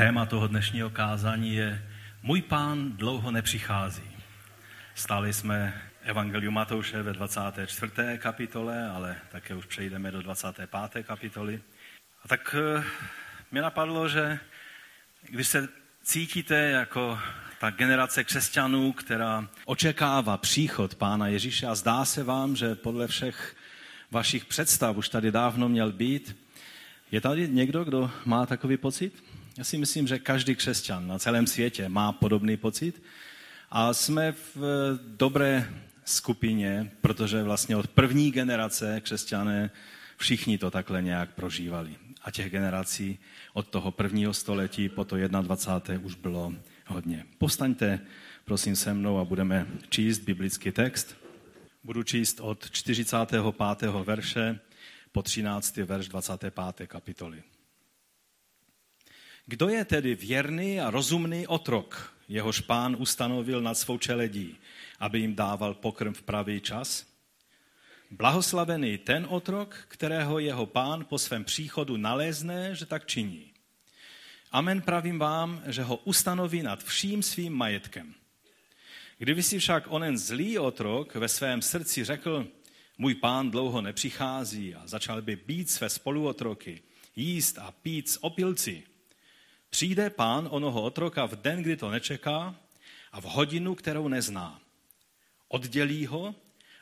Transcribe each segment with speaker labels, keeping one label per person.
Speaker 1: Téma toho dnešního kázání je Můj pán dlouho nepřichází. Stáli jsme Evangelium Matouše ve 24. kapitole, ale také už přejdeme do 25. kapitoly. A tak eh, mě napadlo, že když se cítíte jako ta generace křesťanů, která očekává příchod Pána Ježíše a zdá se vám, že podle všech vašich představ už tady dávno měl být, je tady někdo, kdo má takový pocit? Já si myslím, že každý křesťan na celém světě má podobný pocit a jsme v dobré skupině, protože vlastně od první generace křesťané všichni to takhle nějak prožívali. A těch generací od toho prvního století po to 21. už bylo hodně. Povstaňte, prosím, se mnou a budeme číst biblický text. Budu číst od 45. verše po 13. verš 25. kapitoly. Kdo je tedy věrný a rozumný otrok, jehož pán ustanovil nad svou čeledí, aby jim dával pokrm v pravý čas? Blahoslavený ten otrok, kterého jeho pán po svém příchodu nalézne, že tak činí. Amen pravím vám, že ho ustanoví nad vším svým majetkem. Kdyby si však onen zlý otrok ve svém srdci řekl, můj pán dlouho nepřichází a začal by být své spoluotroky, jíst a pít s opilci, Přijde pán onoho otroka v den, kdy to nečeká a v hodinu, kterou nezná. Oddělí ho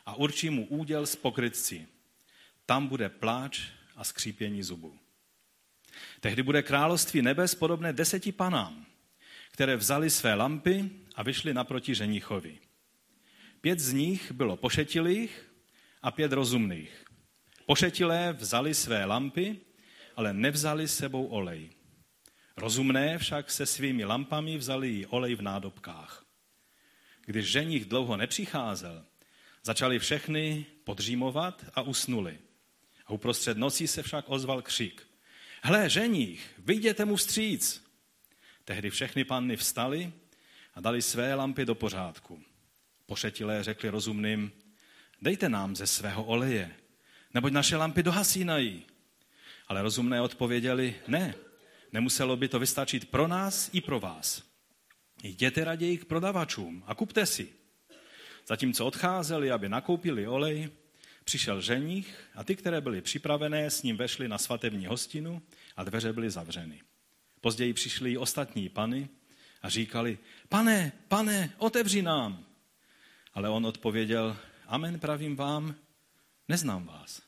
Speaker 1: a určí mu úděl s pokrytci. Tam bude pláč a skřípění zubů. Tehdy bude království nebes podobné deseti panám, které vzali své lampy a vyšli naproti ženichovi. Pět z nich bylo pošetilých a pět rozumných. Pošetilé vzali své lampy, ale nevzali sebou olej. Rozumné však se svými lampami vzali olej v nádobkách. Když ženich dlouho nepřicházel, začali všechny podřímovat a usnuli. A uprostřed noci se však ozval křik. Hle, ženich, vyjděte mu vstříc. Tehdy všechny panny vstali a dali své lampy do pořádku. Pošetilé řekli rozumným, dejte nám ze svého oleje, neboť naše lampy dohasínají. Ale rozumné odpověděli, ne, Nemuselo by to vystačit pro nás i pro vás. Jděte raději k prodavačům a kupte si. Zatímco odcházeli, aby nakoupili olej, přišel ženich a ty, které byly připravené, s ním vešly na svatební hostinu a dveře byly zavřeny. Později přišli i ostatní pany a říkali, pane, pane, otevři nám. Ale on odpověděl, amen pravím vám, neznám vás.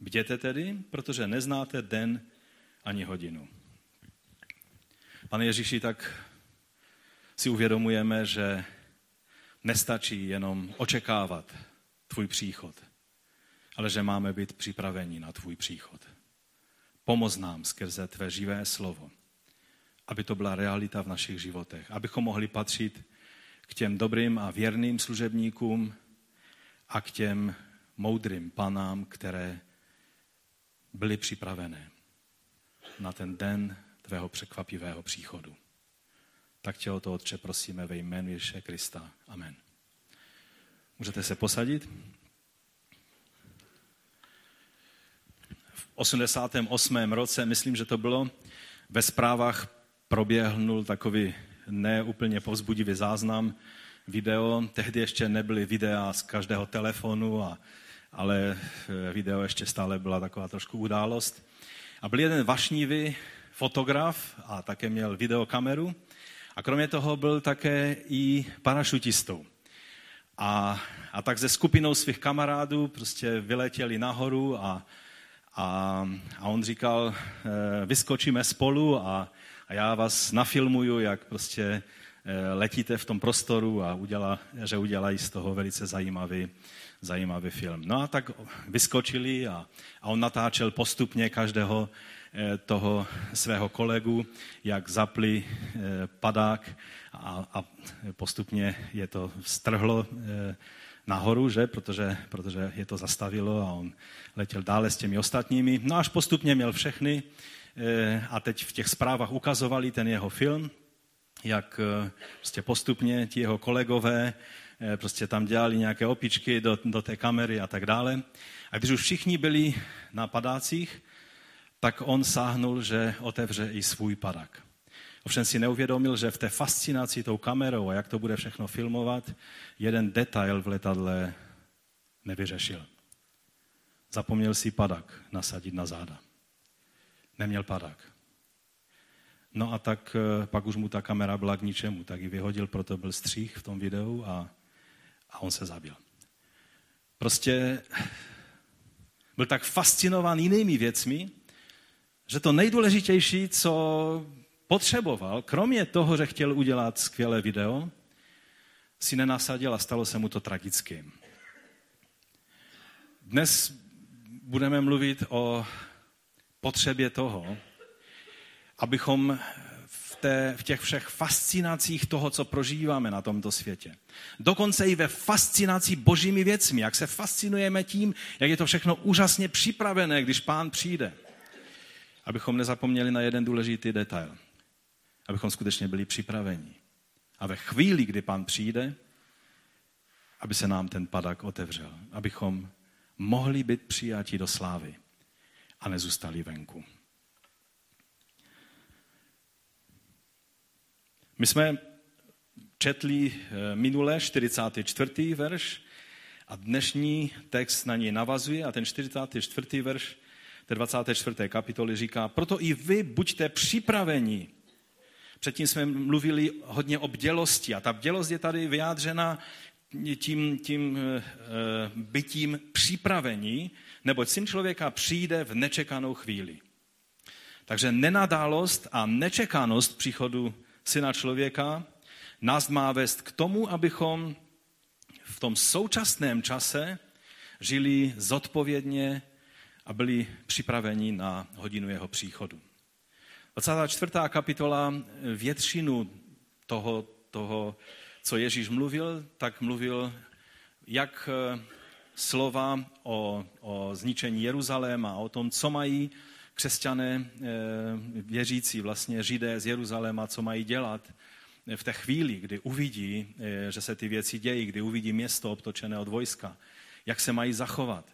Speaker 1: Bděte tedy, protože neznáte den ani hodinu. Pane Ježíši, tak si uvědomujeme, že nestačí jenom očekávat tvůj příchod, ale že máme být připraveni na tvůj příchod. Pomoz nám skrze tvé živé slovo, aby to byla realita v našich životech, abychom mohli patřit k těm dobrým a věrným služebníkům a k těm moudrým panám, které byly připravené na ten den tvého překvapivého příchodu. Tak tě o to, Otče, prosíme ve jménu Ježíše Krista. Amen. Můžete se posadit? V 88. roce, myslím, že to bylo, ve zprávách proběhnul takový neúplně povzbudivý záznam video. Tehdy ještě nebyly videa z každého telefonu, a, ale video ještě stále byla taková trošku událost. A byl jeden vašnivý fotograf a také měl videokameru. A kromě toho byl také i parašutistou. A, a tak ze skupinou svých kamarádů prostě vyletěli nahoru a, a, a on říkal, eh, vyskočíme spolu a, a já vás nafilmuju, jak prostě eh, letíte v tom prostoru a udělá, že udělají z toho velice zajímavý, zajímavý film. No a tak vyskočili a, a on natáčel postupně každého eh, toho svého kolegu, jak zapli eh, padák a, a postupně je to strhlo eh, nahoru, že? Protože, protože je to zastavilo a on letěl dále s těmi ostatními. No až postupně měl všechny a teď v těch zprávách ukazovali ten jeho film, jak prostě postupně ti jeho kolegové prostě tam dělali nějaké opičky do, do té kamery a tak dále. A když už všichni byli na padácích, tak on sáhnul, že otevře i svůj padák. Ovšem si neuvědomil, že v té fascinaci tou kamerou a jak to bude všechno filmovat, jeden detail v letadle nevyřešil. Zapomněl si padak nasadit na záda. Neměl padak. No a tak eh, pak už mu ta kamera byla k ničemu, tak ji vyhodil, proto byl střih v tom videu a, a on se zabil. Prostě byl tak fascinován jinými věcmi, že to nejdůležitější, co potřeboval, kromě toho, že chtěl udělat skvělé video, si nenasadil a stalo se mu to tragickým. Dnes budeme mluvit o potřebě toho, abychom v, té, v těch všech fascinacích toho, co prožíváme na tomto světě. Dokonce i ve fascinaci božími věcmi, jak se fascinujeme tím, jak je to všechno úžasně připravené, když pán přijde. Abychom nezapomněli na jeden důležitý detail. Abychom skutečně byli připraveni. A ve chvíli, kdy pán přijde, aby se nám ten padak otevřel. Abychom mohli být přijati do slávy a nezůstali venku. My jsme četli eh, minule 44. verš a dnešní text na něj navazuje a ten 44. verš té 24. kapitoly říká, proto i vy buďte připraveni. Předtím jsme mluvili hodně o bdělosti a ta bdělost je tady vyjádřena tím, tím e, bytím připravení, neboť syn člověka přijde v nečekanou chvíli. Takže nenadálost a nečekanost příchodu syna člověka nás má vést k tomu, abychom v tom současném čase žili zodpovědně a byli připraveni na hodinu jeho příchodu. 24. kapitola většinu toho, toho, co Ježíš mluvil, tak mluvil jak eh, slova o, o zničení Jeruzaléma, o tom, co mají křesťané eh, věřící, vlastně židé z Jeruzaléma, co mají dělat v té chvíli, kdy uvidí, eh, že se ty věci dějí, kdy uvidí město obtočené od vojska, jak se mají zachovat.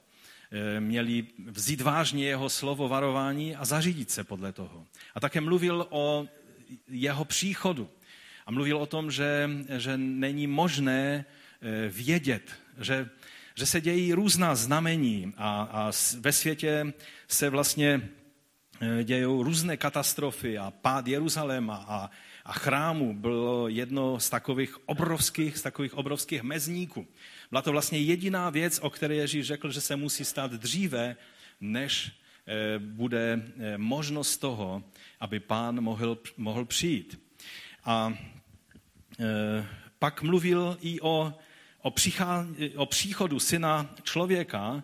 Speaker 1: Eh, měli vzít vážně jeho slovo varování a zařídit se podle toho. A také mluvil o jeho příchodu. A mluvil o tom, že, že není možné vědět, že, že se dějí různá znamení a, a ve světě se vlastně dějou různé katastrofy a pád Jeruzaléma a, a chrámu bylo jedno z takových obrovských, z takových obrovských mezníků. Byla to vlastně jediná věc, o které Ježíš řekl, že se musí stát dříve, než eh, bude eh, možnost toho, aby pán mohl, mohl přijít. A pak mluvil i o, o, přichá, o příchodu syna člověka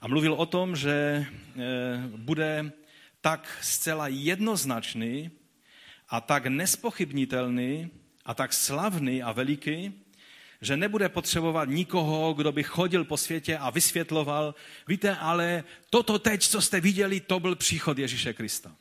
Speaker 1: a mluvil o tom, že bude tak zcela jednoznačný a tak nespochybnitelný a tak slavný a veliký, že nebude potřebovat nikoho, kdo by chodil po světě a vysvětloval, víte, ale toto teď, co jste viděli, to byl příchod Ježíše Krista.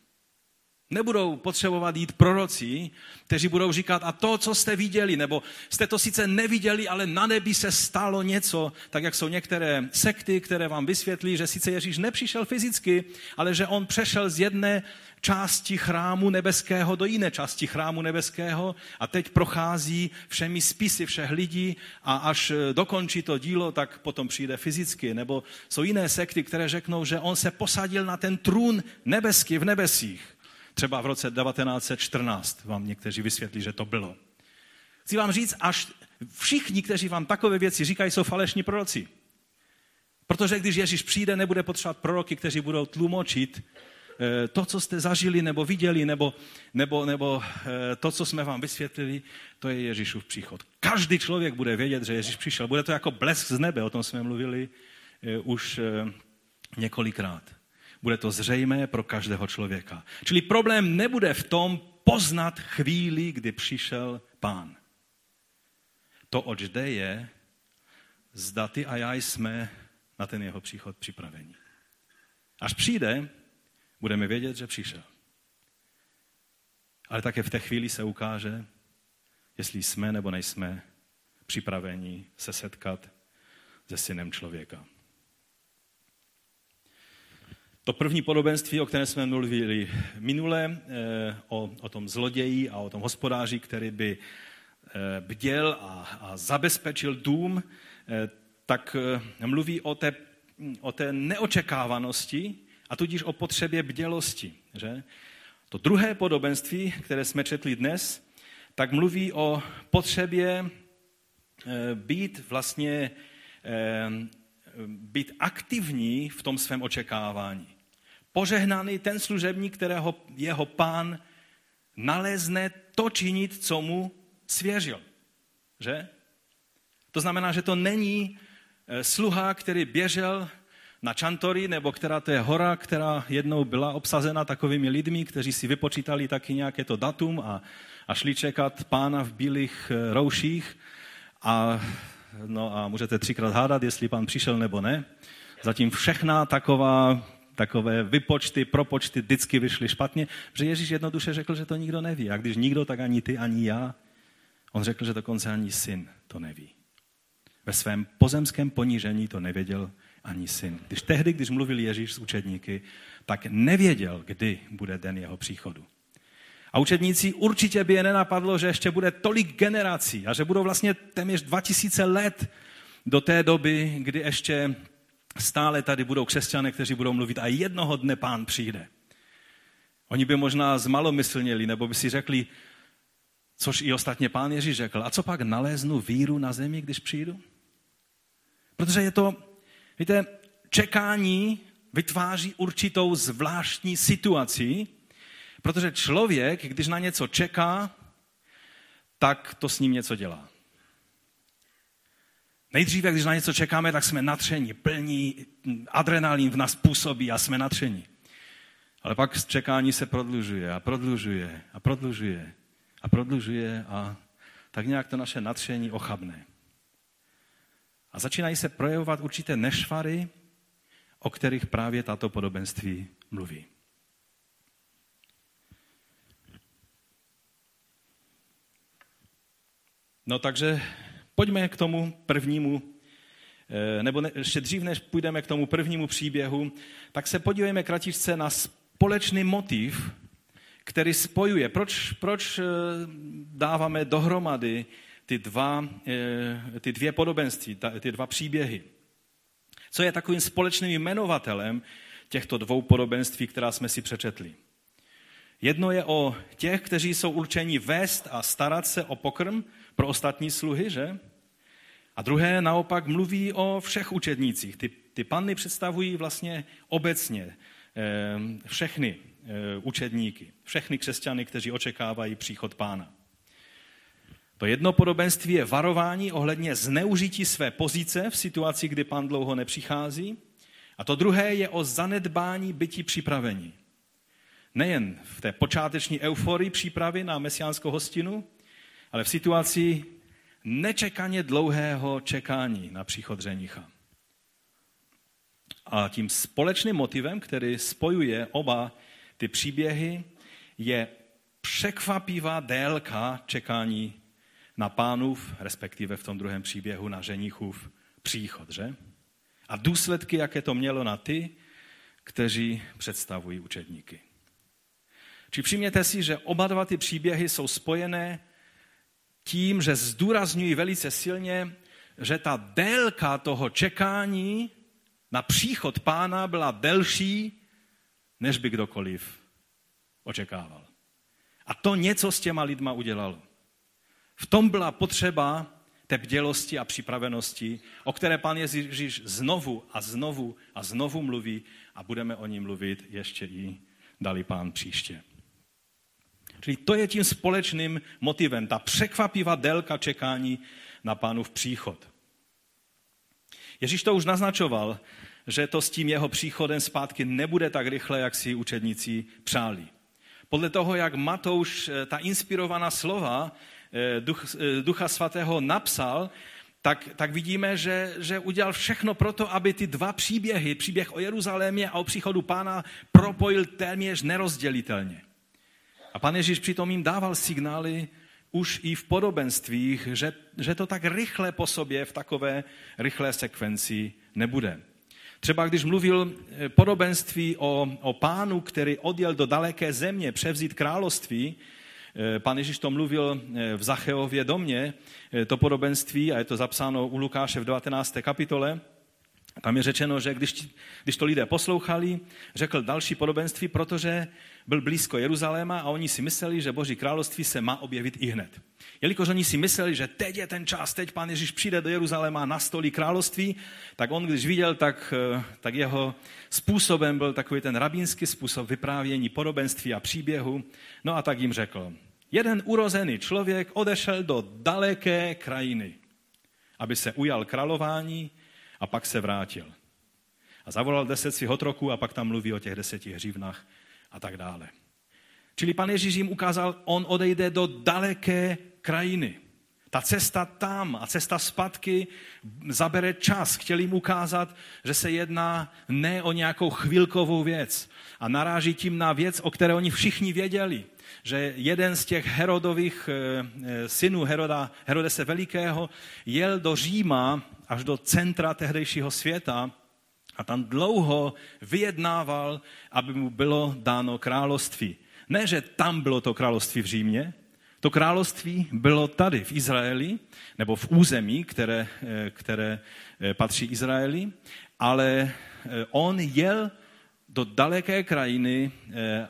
Speaker 1: Nebudou potřebovat jít proroci, kteří budou říkat, a to, co jste viděli, nebo jste to sice neviděli, ale na nebi se stalo něco, tak jak jsou některé sekty, které vám vysvětlí, že sice Ježíš nepřišel fyzicky, ale že on přešel z jedné části chrámu nebeského do jiné části chrámu nebeského a teď prochází všemi spisy všech lidí a až dokončí to dílo, tak potom přijde fyzicky. Nebo jsou jiné sekty, které řeknou, že on se posadil na ten trůn nebeský v nebesích Třeba v roce 1914 vám někteří vysvětlí, že to bylo. Chci vám říct, až všichni, kteří vám takové věci říkají, jsou falešní proroci. Protože když Ježíš přijde, nebude potřebovat proroky, kteří budou tlumočit eh, to, co jste zažili nebo viděli, nebo, nebo, nebo eh, to, co jsme vám vysvětlili, to je Ježíšův příchod. Každý člověk bude vědět, že Ježíš přišel. Bude to jako blesk z nebe, o tom jsme mluvili eh, už několikrát. Bude to zřejmé pro každého člověka. Čili problém nebude v tom poznat chvíli, kdy přišel pán. To, oč jde, je, zda ty a já jsme na ten jeho příchod připraveni. Až přijde, budeme vědět, že přišel. Ale také v té chvíli se ukáže, jestli jsme nebo nejsme připraveni se setkat se synem člověka. To první podobenství, o kterém jsme mluvili minule, eh, o, o tom zloději a o tom hospodáři, který by eh, bděl a, a zabezpečil dům, eh, tak mluví o té, o té neočekávanosti a tudíž o potřebě bdělosti. Že? To druhé podobenství, které jsme četli dnes, tak mluví o potřebě být vlastně být aktivní v tom svém očekávání. Požehnaný ten služebník, kterého jeho pán nalezne to činit, co mu svěřil. Že? To znamená, že to není eh, sluha, který běžel na Čantory, nebo která to je hora, která jednou byla obsazena takovými lidmi, kteří si vypočítali taky nějaké to datum a, a šli čekat pána v bílých eh, rouších a no a můžete třikrát hádat, jestli pán přišel nebo ne. Zatím všechna taková, takové vypočty, propočty vždycky vyšly špatně, že Ježíš jednoduše řekl, že to nikdo neví. A když nikdo, tak ani ty, ani já. On řekl, že dokonce ani syn to neví. Ve svém pozemském ponížení to nevěděl ani syn. Když tehdy, když mluvil Ježíš s učedníky, tak nevěděl, kdy bude den jeho příchodu. A učedníci určitě by je nenapadlo, že ještě bude tolik generací a že budou vlastně téměř 2000 let do té doby, kdy ještě stále tady budou křesťané, kteří budou mluvit a jednoho dne pán přijde. Oni by možná zmalomyslněli, nebo by si řekli, což i ostatně pán Ježíš řekl, a co pak naléznu víru na zemi, když přijdu? Protože je to, víte, čekání vytváří určitou zvláštní situaci, Protože člověk, když na něco čeká, tak to s ním něco dělá. Nejdříve, když na něco čekáme, tak jsme natření, plní, adrenalin v nás působí a jsme natření. Ale pak čekání se prodlužuje a prodlužuje a prodlužuje a prodlužuje a tak nějak to naše natření ochabne. A začínají se projevovat určité nešvary, o kterých právě tato podobenství mluví. No takže pojďme k tomu prvnímu, eh, nebo ne, ještě dřív, než půjdeme k tomu prvnímu příběhu, tak se podívejme kratičce na společný motiv, který spojuje. Proč, proč eh, dáváme dohromady ty, dva, eh, ty dvě podobenství, ty dva příběhy? Co je takovým společným jmenovatelem těchto dvou podobenství, která jsme si přečetli? Jedno je o těch, kteří jsou určeni vést a starat se o pokrm, pro ostatní sluhy, že? A druhé naopak mluví o všech učednících. Ty, ty panny představují vlastně obecně eh, všechny eh, učedníky, všechny křesťany, kteří očekávají příchod pána. To jedno podobenství je varování ohledně zneužití své pozice v situaci, kdy pán dlouho nepřichází. A to druhé je o zanedbání bytí připravení. Nejen v té počáteční euforii přípravy na mesiánskou hostinu, ale v situaci nečekaně dlouhého čekání na příchod řenicha. A tím společným motivem, který spojuje oba ty příběhy, je překvapivá délka čekání na pánův, respektive v tom druhém příběhu na ženichův příchod. Že? A důsledky, jaké to mělo na ty, kteří představují učedníky. Či všimněte si, že oba dva ty příběhy jsou spojené tím, že zdůrazňují velice silně, že ta délka toho čekání na příchod pána byla delší, než by kdokoliv očekával. A to něco s těma lidma udělalo. V tom byla potřeba té bdělosti a připravenosti, o které pán Ježíš znovu a znovu a znovu mluví a budeme o ní mluvit ještě i dali pán příště. Čili to je tím společným motivem, ta překvapivá délka čekání na pánův příchod. Ježíš to už naznačoval, že to s tím jeho příchodem zpátky nebude tak rychle, jak si učedníci přáli. Podle toho, jak Matouš eh, ta inspirovaná slova eh, duch, eh, Ducha Svatého napsal, tak, tak vidíme, že, že udělal všechno pro to, aby ty dva příběhy, příběh o Jeruzalémě a o příchodu pána, propojil téměř nerozdělitelně. A pan Ježíš přitom jim dával signály už i v podobenstvích, že, že to tak rychle po sobě v takové rychlé sekvenci nebude. Třeba když mluvil eh, podobenství o, o pánu, který odjel do daleké země převzít království, eh, Pan Ježíš to mluvil eh, v Zacheově domě, to podobenství, a je to zapsáno u Lukáše v 19. kapitole. Tam je řečeno, že když, když to lidé poslouchali, řekl další podobenství, protože byl blízko Jeruzaléma a oni si mysleli, že Boží království se má objevit i hned. Jelikož oni si mysleli, že teď je ten čas, teď pan Ježíš přijde do Jeruzaléma na stolí království, tak on, když viděl, tak, eh, tak jeho způsobem byl takový ten rabínský způsob vyprávění podobenství a příběhu. No a tak jim řekl, jeden urozený člověk odešel do daleké krajiny, aby se ujal králování a pak se vrátil. A zavolal deset svých otroků a pak tam mluví o těch deseti hřívnách a tak dále. Čili pan Ježíš jim ukázal, on odejde do daleké krajiny. Ta cesta tam a cesta zpátky zabere čas. Chtěl jim ukázat, že se jedná ne o nějakou chvilkovou věc. A naráží tím na věc, o které oni všichni věděli. Že jeden z těch Herodových eh, eh, synů Heroda, Herodese Velikého jel do Říma až do centra tehdejšího světa a tam dlouho vyjednával, aby mu bylo dáno království. Ne, že tam bylo to království v Římě, to království bylo tady v Izraeli, nebo v území, které, eh, které eh, patří Izraeli, ale eh, on jel do daleké krajiny,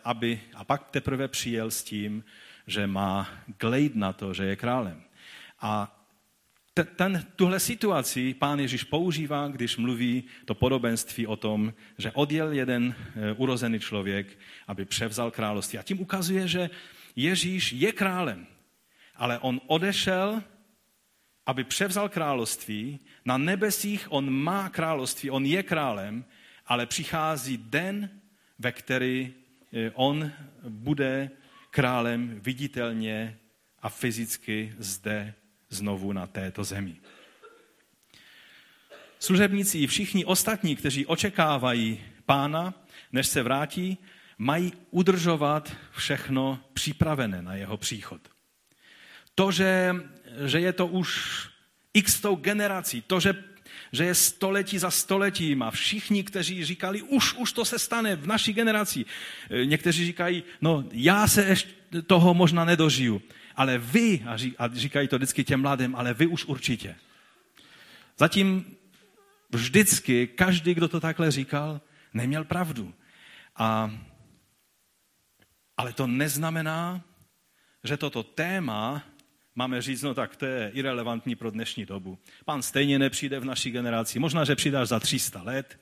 Speaker 1: aby, a pak teprve přijel s tím, že má glejt na to, že je králem. A ten, tuhle situaci pán Ježíš používá, když mluví to podobenství o tom, že odjel jeden eh, urozený člověk, aby převzal království. A tím ukazuje, že Ježíš je králem, ale on odešel, aby převzal království. Na nebesích on má království, on je králem, ale přichází den, ve který eh, on bude králem viditelně a fyzicky zde znovu na této zemi. Služebníci i všichni ostatní, kteří očekávají pána, než se vrátí, mají udržovat všechno připravené na jeho příchod. To, že, že je to už x tou generací, to, že, že je století za stoletím a všichni, kteří říkali, už, už to se stane v naší generaci. Někteří říkají, no já se ještě toho možná nedožiju ale vy, a říkají to vždycky těm mladým, ale vy už určitě. Zatím vždycky každý, kdo to takhle říkal, neměl pravdu. A, ale to neznamená, že toto téma máme říct, no tak to je irrelevantní pro dnešní dobu. Pán stejně nepřijde v naší generaci, možná, že přijde až za 300 let,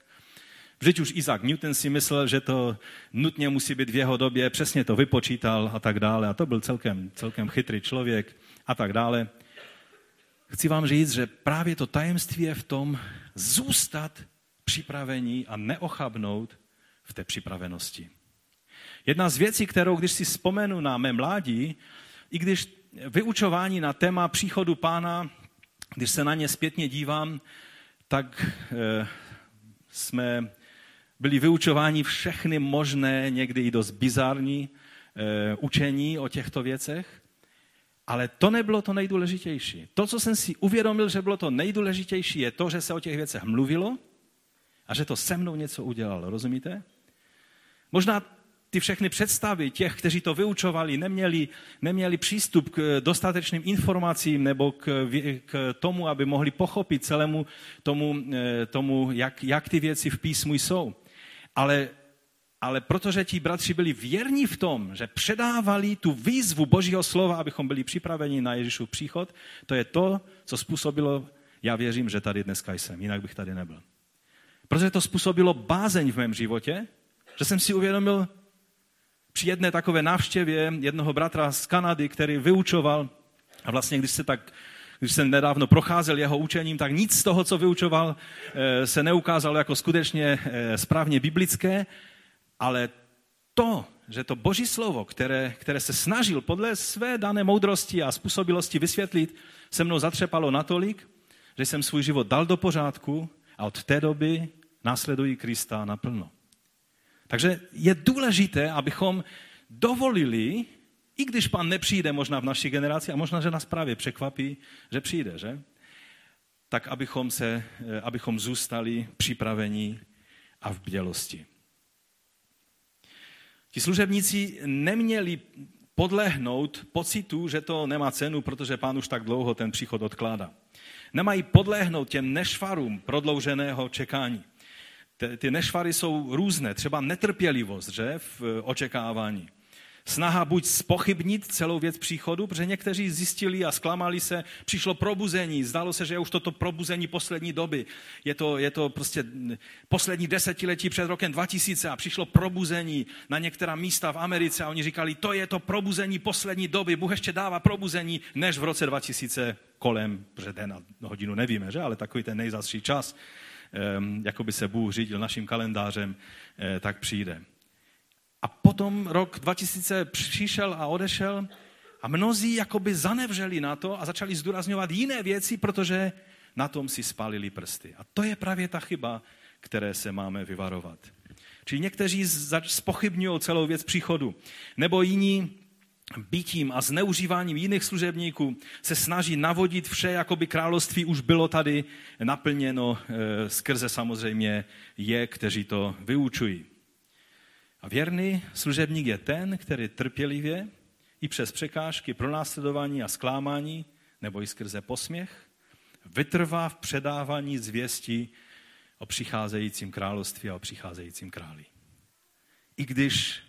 Speaker 1: Vždyť už Isaac Newton si myslel, že to nutně musí být v jeho době, přesně to vypočítal a tak dále. A to byl celkem, celkem chytrý člověk a tak dále. Chci vám říct, že právě to tajemství je v tom zůstat připravení a neochabnout v té připravenosti. Jedna z věcí, kterou když si vzpomenu na mé mládí, i když vyučování na téma příchodu pána, když se na ně zpětně dívám, tak e, jsme byli vyučováni všechny možné, někdy i dost bizarní e, učení o těchto věcech, ale to nebylo to nejdůležitější. To, co jsem si uvědomil, že bylo to nejdůležitější, je to, že se o těch věcech mluvilo a že to se mnou něco udělalo. Rozumíte? Možná ty všechny představy těch, kteří to vyučovali, neměli, neměli přístup k dostatečným informacím nebo k, k tomu, aby mohli pochopit celému tomu, e, tomu jak, jak ty věci v písmu jsou ale, ale protože ti bratři byli věrní v tom, že předávali tu výzvu Božího slova, abychom byli připraveni na Ježíšův příchod, to je to, co způsobilo, já věřím, že tady dneska jsem, jinak bych tady nebyl. Protože to způsobilo bázeň v mém životě, že jsem si uvědomil při jedné takové návštěvě jednoho bratra z Kanady, který vyučoval a vlastně, když se tak když jsem nedávno procházel jeho učením, tak nic z toho, co vyučoval, eh, se neukázalo jako skutečně eh, správně biblické, ale to, že to boží slovo, které, které se snažil podle své dané moudrosti a způsobilosti vysvětlit, se mnou zatřepalo natolik, že jsem svůj život dal do pořádku a od té doby následují Krista naplno. Takže je důležité, abychom dovolili i když pan nepřijde možná v naší generaci, a možná, že nás právě překvapí, že přijde, že? Tak abychom, se, eh, abychom zůstali připraveni a v bdělosti. Ti služebníci neměli podlehnout pocitu, že to nemá cenu, protože pán už tak dlouho ten příchod odkládá. Nemají podlehnout těm nešvarům prodlouženého čekání. Ty nešvary jsou různé, třeba netrpělivost že, v očekávání snaha buď spochybnit celou věc příchodu, protože někteří zjistili a zklamali se, přišlo probuzení, zdalo se, že je už toto probuzení poslední doby. Je to, je to prostě poslední desetiletí před rokem 2000 a přišlo probuzení na některá místa v Americe a oni říkali, to je to probuzení poslední doby, Bůh ještě dává probuzení, než v roce 2000 kolem, protože den a hodinu nevíme, že? ale takový ten nejzastší čas, jako by se Bůh řídil naším kalendářem, eh, tak přijde. A potom rok 2000 přišel a odešel a mnozí jakoby zanevřeli na to a začali zdůrazňovat jiné věci, protože na tom si spálili prsty. A to je právě ta chyba, které se máme vyvarovat. Čili někteří spochybňují celou věc příchodu, nebo jiní bytím a zneužíváním jiných služebníků se snaží navodit vše, jako by království už bylo tady naplněno e, skrze samozřejmě je, kteří to vyučují. A věrný služebník je ten, který trpělivě i přes překážky, pronásledování a zklámání, nebo i skrze posměch, vytrvá v předávání zvěstí o přicházejícím království a o přicházejícím králi. I když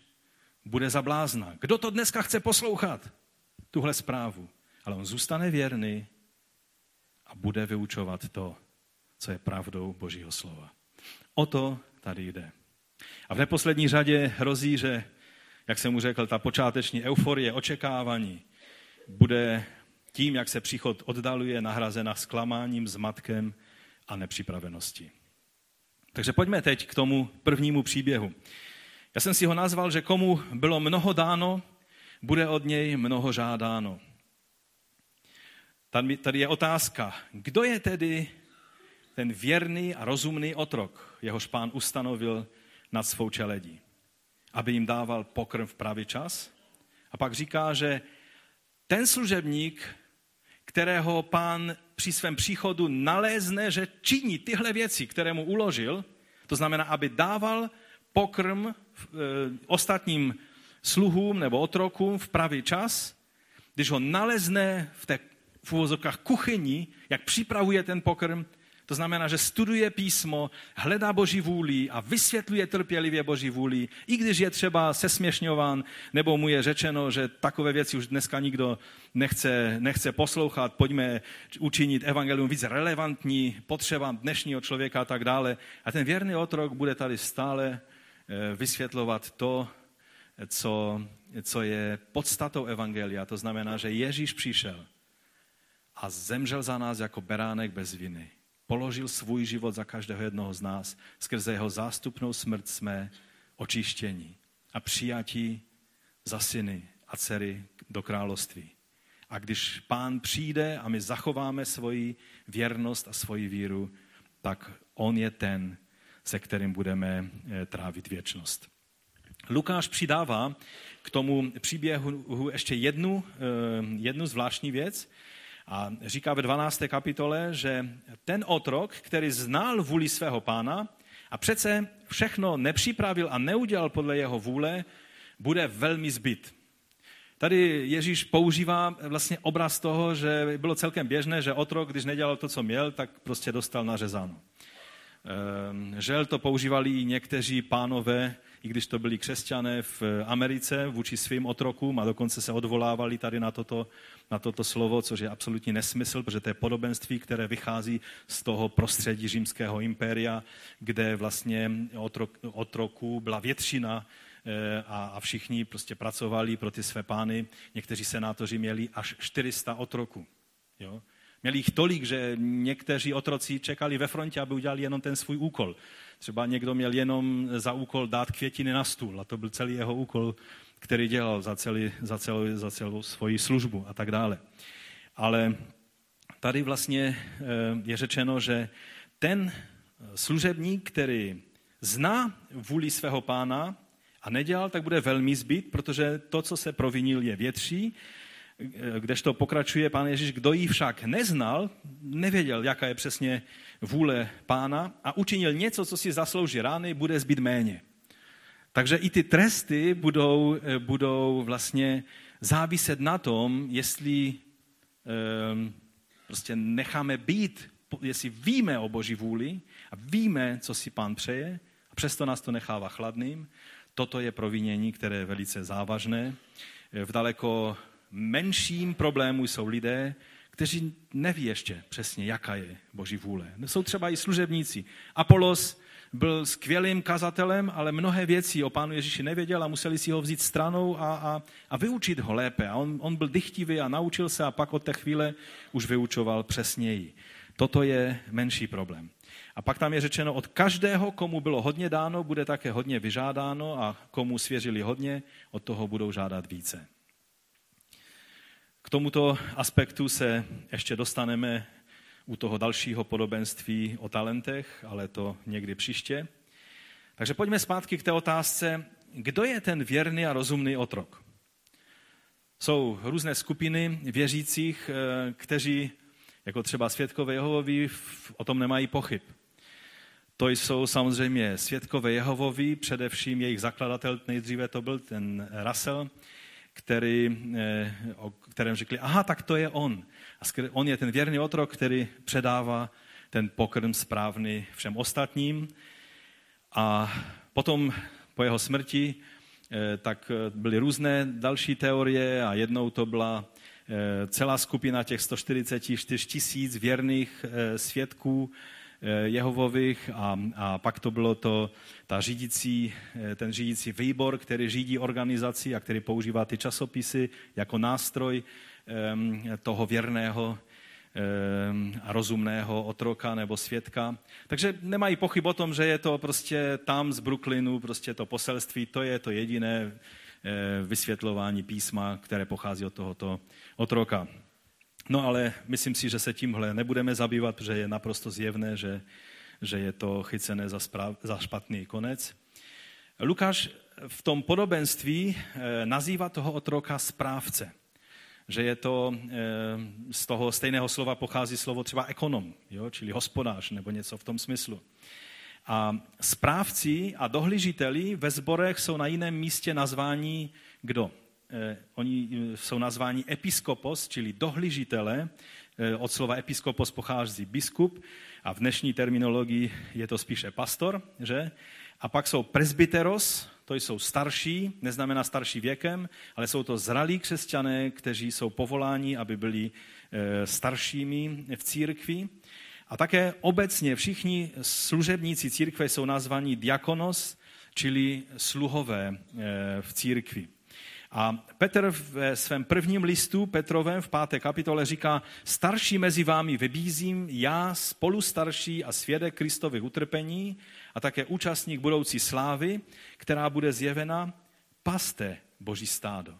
Speaker 1: bude zablázna. Kdo to dneska chce poslouchat? Tuhle zprávu. Ale on zůstane věrný a bude vyučovat to, co je pravdou Božího slova. O to tady jde. A v neposlední řadě hrozí, že, jak jsem mu řekl, ta počáteční euforie, očekávání bude tím, jak se příchod oddaluje, nahrazena zklamáním, zmatkem a nepřipraveností. Takže pojďme teď k tomu prvnímu příběhu. Já jsem si ho nazval, že komu bylo mnoho dáno, bude od něj mnoho žádáno. Tady je otázka, kdo je tedy ten věrný a rozumný otrok, jehož pán ustanovil nad svou čeledí, aby jim dával pokrm v pravý čas. A pak říká, že ten služebník, kterého pán při svém příchodu nalézne, že činí tyhle věci, které mu uložil, to znamená, aby dával pokrm e, ostatním sluhům nebo otrokům v pravý čas, když ho nalezne v té v uvozovkách kuchyni, jak připravuje ten pokrm, to znamená, že studuje písmo, hledá Boží vůli a vysvětluje trpělivě Boží vůli, i když je třeba sesměšňován, nebo mu je řečeno, že takové věci už dneska nikdo nechce, nechce poslouchat, pojďme učinit evangelium víc relevantní potřebám dnešního člověka a tak dále. A ten věrný otrok bude tady stále eh, vysvětlovat to, co, co je podstatou evangelia. To znamená, že Ježíš přišel a zemřel za nás jako beránek bez viny položil svůj život za každého jednoho z nás. Skrze jeho zástupnou smrt jsme očištění a přijatí za syny a dcery do království. A když pán přijde a my zachováme svoji věrnost a svoji víru, tak on je ten, se kterým budeme eh, trávit věčnost. Lukáš přidává k tomu příběhu ještě jednu, eh, jednu zvláštní věc, a říká ve 12. kapitole, že ten otrok, který znal vůli svého pána a přece všechno nepřipravil a neudělal podle jeho vůle, bude velmi zbyt. Tady Ježíš používá vlastně obraz toho, že bylo celkem běžné, že otrok, když nedělal to, co měl, tak prostě dostal nařezáno. Ehm, žel to používali i někteří pánové, i když to byli křesťané v Americe vůči svým otrokům a dokonce se odvolávali tady na toto, na toto slovo, což je absolutní nesmysl, protože to je podobenství, které vychází z toho prostředí římského impéria, kde vlastně otrok, otroků byla většina eh, a, a všichni prostě pracovali pro ty své pány. Někteří senátoři měli až 400 otroků. Jo? Měli jich tolik, že někteří otroci čekali ve frontě, aby udělali jenom ten svůj úkol. Třeba někdo měl jenom za úkol dát květiny na stůl a to byl celý jeho úkol, který dělal za, celý, za, celou, za celou svoji službu a tak dále. Ale tady vlastně eh, je řečeno, že ten služebník, který zná vůli svého pána a nedělal, tak bude velmi zbyt, protože to, co se provinil, je větší kdežto pokračuje pán Ježíš, kdo ji však neznal, nevěděl, jaká je přesně vůle pána a učinil něco, co si zaslouží rány, bude zbyt méně. Takže i ty tresty budou, budou vlastně záviset na tom, jestli um, prostě necháme být, jestli víme o Boží vůli a víme, co si pán přeje a přesto nás to nechává chladným. Toto je provinění, které je velice závažné. V daleko menším problému jsou lidé, kteří neví ještě přesně, jaká je Boží vůle. Jsou třeba i služebníci. Apolos byl skvělým kazatelem, ale mnohé věci o pánu Ježíši nevěděl a museli si ho vzít stranou a, a, a vyučit ho lépe. A on, on byl dychtivý a naučil se a pak od té chvíle už vyučoval přesněji. Toto je menší problém. A pak tam je řečeno, od každého, komu bylo hodně dáno, bude také hodně vyžádáno a komu svěřili hodně, od toho budou žádat více. K tomuto aspektu se ještě dostaneme u toho dalšího podobenství o talentech, ale to někdy příště. Takže pojďme zpátky k té otázce, kdo je ten věrný a rozumný otrok? Jsou různé skupiny věřících, eh, kteří, jako třeba světkové Jehovovi, o tom nemají pochyb. To jsou samozřejmě světkové Jehovovi, především jejich zakladatel, nejdříve to byl ten Russell, který, eh, o kterém řekli, aha, tak to je on. A on je ten věrný otrok, který předává ten pokrm správný všem ostatním. A potom po jeho smrti eh, tak eh, byly různé další teorie a jednou to byla celá skupina těch 144 tisíc věrných svědků, Jehovových a, a pak to bylo to, ta řídící, eh, ten řídící výbor, který řídí organizaci a který používá ty časopisy jako nástroj toho věrného a rozumného otroka nebo svědka. Takže nemají pochyb o tom, že je to prostě tam z Brooklynu, prostě to poselství, to je to jediné eh, vysvětlování písma, které pochází od tohoto otroka. No ale myslím si, že se tímhle nebudeme zabývat, protože je naprosto zjevné, že, že je to chycené za, správ, za špatný konec. Lukáš v tom podobenství eh, nazývá toho otroka správce. Že je to, eh, z toho stejného slova pochází slovo třeba ekonom, jo, čili hospodář nebo něco v tom smyslu. A správci a dohlížiteli ve zborech jsou na jiném místě nazváni kdo? Eh, oni eh, jsou nazváni episkopos, čili dohlížitele. Eh, od slova episkopos pochází biskup a v dnešní terminologii je to spíše pastor, že? A pak jsou presbyteros, to jsou starší, neznamená starší věkem, ale jsou to zralí křesťané, kteří jsou povoláni, aby byli staršími v církvi. A také obecně všichni služebníci církve jsou nazvaní diakonos, čili sluhové v církvi. A Petr ve svém prvním listu Petrovém v páté kapitole říká, starší mezi vámi vybízím, já spolu starší a svědek Kristových utrpení a také účastník budoucí slávy, která bude zjevena, paste Boží stádo.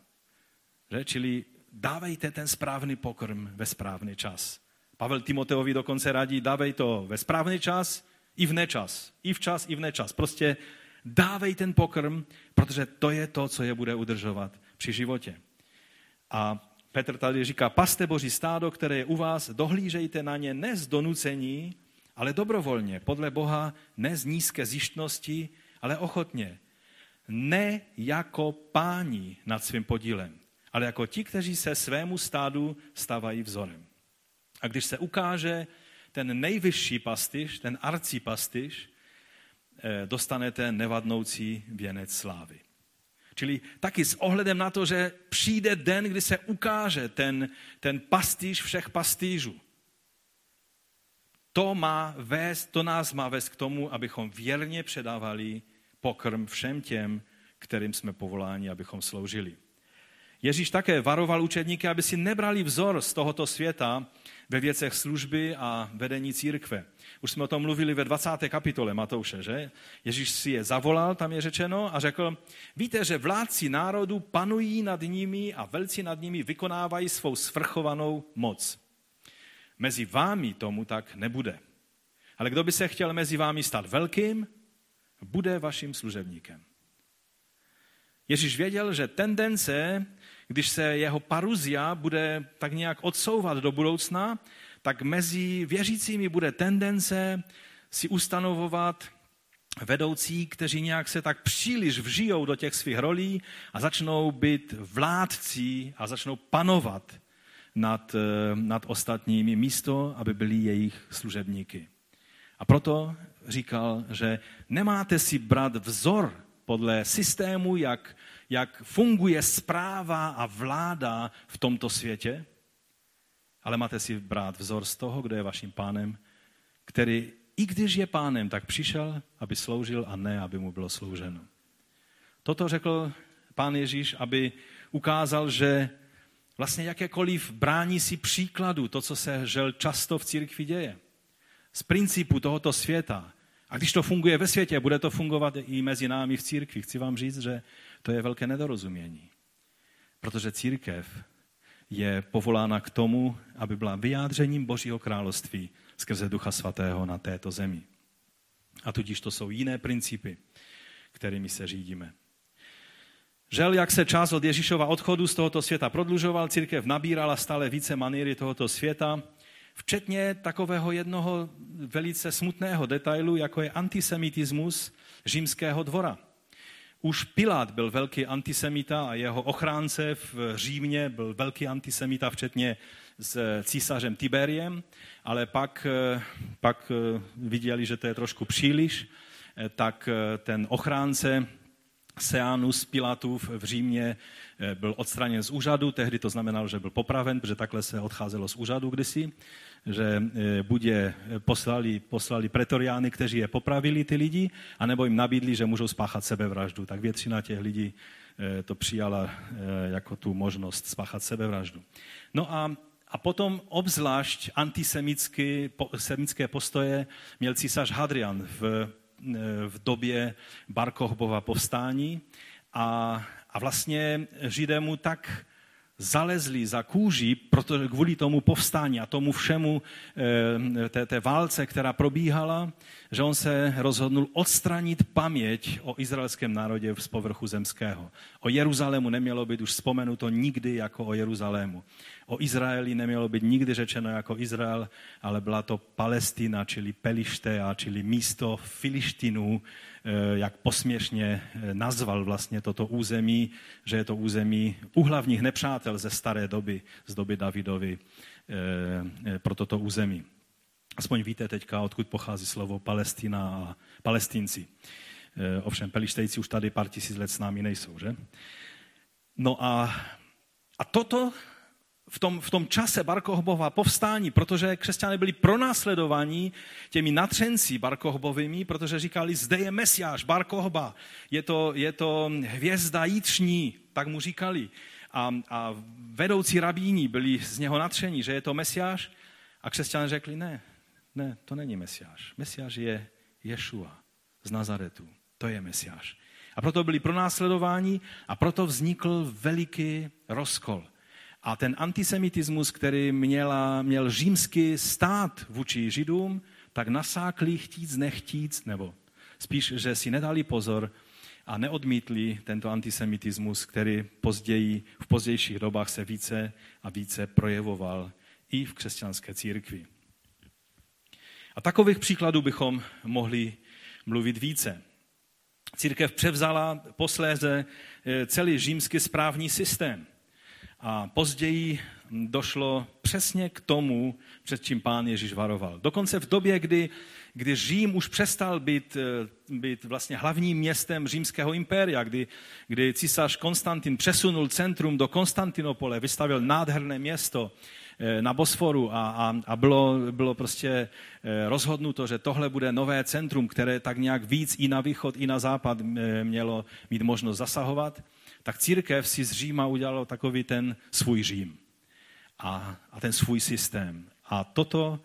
Speaker 1: Že? Čili dávejte ten správný pokrm ve správný čas. Pavel Timoteovi dokonce radí, dávej to ve správný čas i v nečas. I v čas, i v nečas. Prostě Dávej ten pokrm, protože to je to, co je bude udržovat při životě. A Petr tady říká, paste boží stádo, které je u vás, dohlížejte na ně ne z donucení, ale dobrovolně, podle Boha, ne z nízké zjištnosti, ale ochotně. Ne jako páni nad svým podílem, ale jako ti, kteří se svému stádu stávají vzorem. A když se ukáže ten nejvyšší pastyš, ten Eh, dostanete nevadnoucí věnec slávy. Čili taky s ohledem na to, že přijde den, kdy se ukáže ten, ten pastýř všech pastýřů. To, má vést, to nás má vést k tomu, abychom věrně předávali pokrm všem těm, kterým jsme povoláni, abychom sloužili. Ježíš také varoval učedníky, aby si nebrali vzor z tohoto světa ve věcech služby a vedení církve. Už jsme o tom mluvili ve 20. kapitole Matouše, že? Ježíš si je zavolal, tam je řečeno, a řekl, víte, že vládci národu panují nad nimi a velci nad nimi vykonávají svou svrchovanou moc. Mezi vámi tomu tak nebude. Ale kdo by se chtěl mezi vámi stát velkým, bude vaším služebníkem. Ježíš věděl, že tendence když se jeho paruzia bude tak nějak odsouvat do budoucna, tak mezi věřícími bude tendence si ustanovovat vedoucí, kteří nějak se tak příliš vžijou do těch svých rolí a začnou být vládcí a začnou panovat nad, eh, nad ostatními místo, aby byli jejich služebníky. A proto říkal, že nemáte si brát vzor podle systému, jak, jak funguje zpráva a vláda v tomto světě, ale máte si brát vzor z toho, kdo je vaším pánem, který i když je pánem, tak přišel, aby sloužil a ne, aby mu bylo slouženo. Toto řekl pán Ježíš, aby ukázal, že vlastně jakékoliv brání si příkladu, to, co se žel často v církvi děje, z principu tohoto světa. A když to funguje ve světě, bude to fungovat i mezi námi v církvi. Chci vám říct, že to je velké nedorozumění. Protože církev je povolána k tomu, aby byla vyjádřením Božího království skrze Ducha Svatého na této zemi. A tudíž to jsou jiné principy, kterými se řídíme. Žel, jak se čas od Ježíšova odchodu z tohoto světa prodlužoval, církev nabírala stále více maníry tohoto světa, včetně takového jednoho velice smutného detailu, jako je antisemitismus římského dvora. Už Pilát byl velký antisemita a jeho ochránce v Římě byl velký antisemita, včetně s císařem Tiberiem, ale pak, pak viděli, že to je trošku příliš, tak ten ochránce Seanus Pilatův v Římě byl odstraněn z úřadu, tehdy to znamenalo, že byl popraven, protože takhle se odcházelo z úřadu kdysi že e, buď je poslali, poslali pretoriány, kteří je popravili, ty lidi, anebo jim nabídli, že můžou spáchat sebevraždu. Tak většina těch lidí to přijala jako tu možnost spáchat sebevraždu. No a a potom obzvlášť antisemické postoje měl císař Hadrian v, v době Barkohbova povstání. A, a vlastně Židé mu tak zalezli za kůži protože kvůli tomu povstání a tomu všemu eh, té, té válce, která probíhala, že on se rozhodnul odstranit paměť o izraelském národě z povrchu zemského. O Jeruzalému nemělo být už vzpomenuto nikdy jako o Jeruzalému. O Izraeli nemělo být nikdy řečeno jako Izrael, ale byla to Palestina, čili Pelištea, čili místo Filištinů, eh, jak posměšně eh, nazval vlastně toto území, že je to území u hlavních nepřátel ze staré doby, z doby Davidovi eh, pro toto území. Aspoň víte teďka, odkud pochází slovo Palestina a palestinci. Ovšem, pelištejci už tady pár tisíc let s námi nejsou, že? No a, a toto v tom, v tom čase Barkohbova povstání, protože křesťané byli pronásledovaní těmi natřenci Barkohbovými, protože říkali, zde je Mesiáš, Barkohba, je to, je to hvězda jítřní, tak mu říkali. A, a vedoucí rabíni byli z něho natření, že je to Mesiáš. A křesťané řekli, ne, ne, to není Mesiáš. Mesiáš je Ješua z Nazaretu. To je Mesiáš. A proto byli pronásledováni a proto vznikl veliký rozkol. A ten antisemitismus, který měla, měl římský stát vůči židům, tak nasákli chtíc, nechtíc, nebo spíš, že si nedali pozor a neodmítli tento antisemitismus, který později, v pozdějších dobách se více a více projevoval i v křesťanské církvi. A takových příkladů bychom mohli mluvit více. Církev převzala posléze eh, celý římský správní systém – a později došlo přesně k tomu, před čím pán Ježíš varoval. Dokonce v době, kdy, kdy Řím už přestal být, eh, být vlastně hlavním městem římského impéria, kdy, kdy císař Konstantin přesunul centrum do Konstantinopole, vystavil nádherné město eh, na Bosforu a, a, a bylo, bylo prostě eh, rozhodnuto, že tohle bude nové centrum, které tak nějak víc i na východ, i na západ mělo mít možnost zasahovat tak církev si z Říma udělala takový ten svůj Řím a, a ten svůj systém. A toto,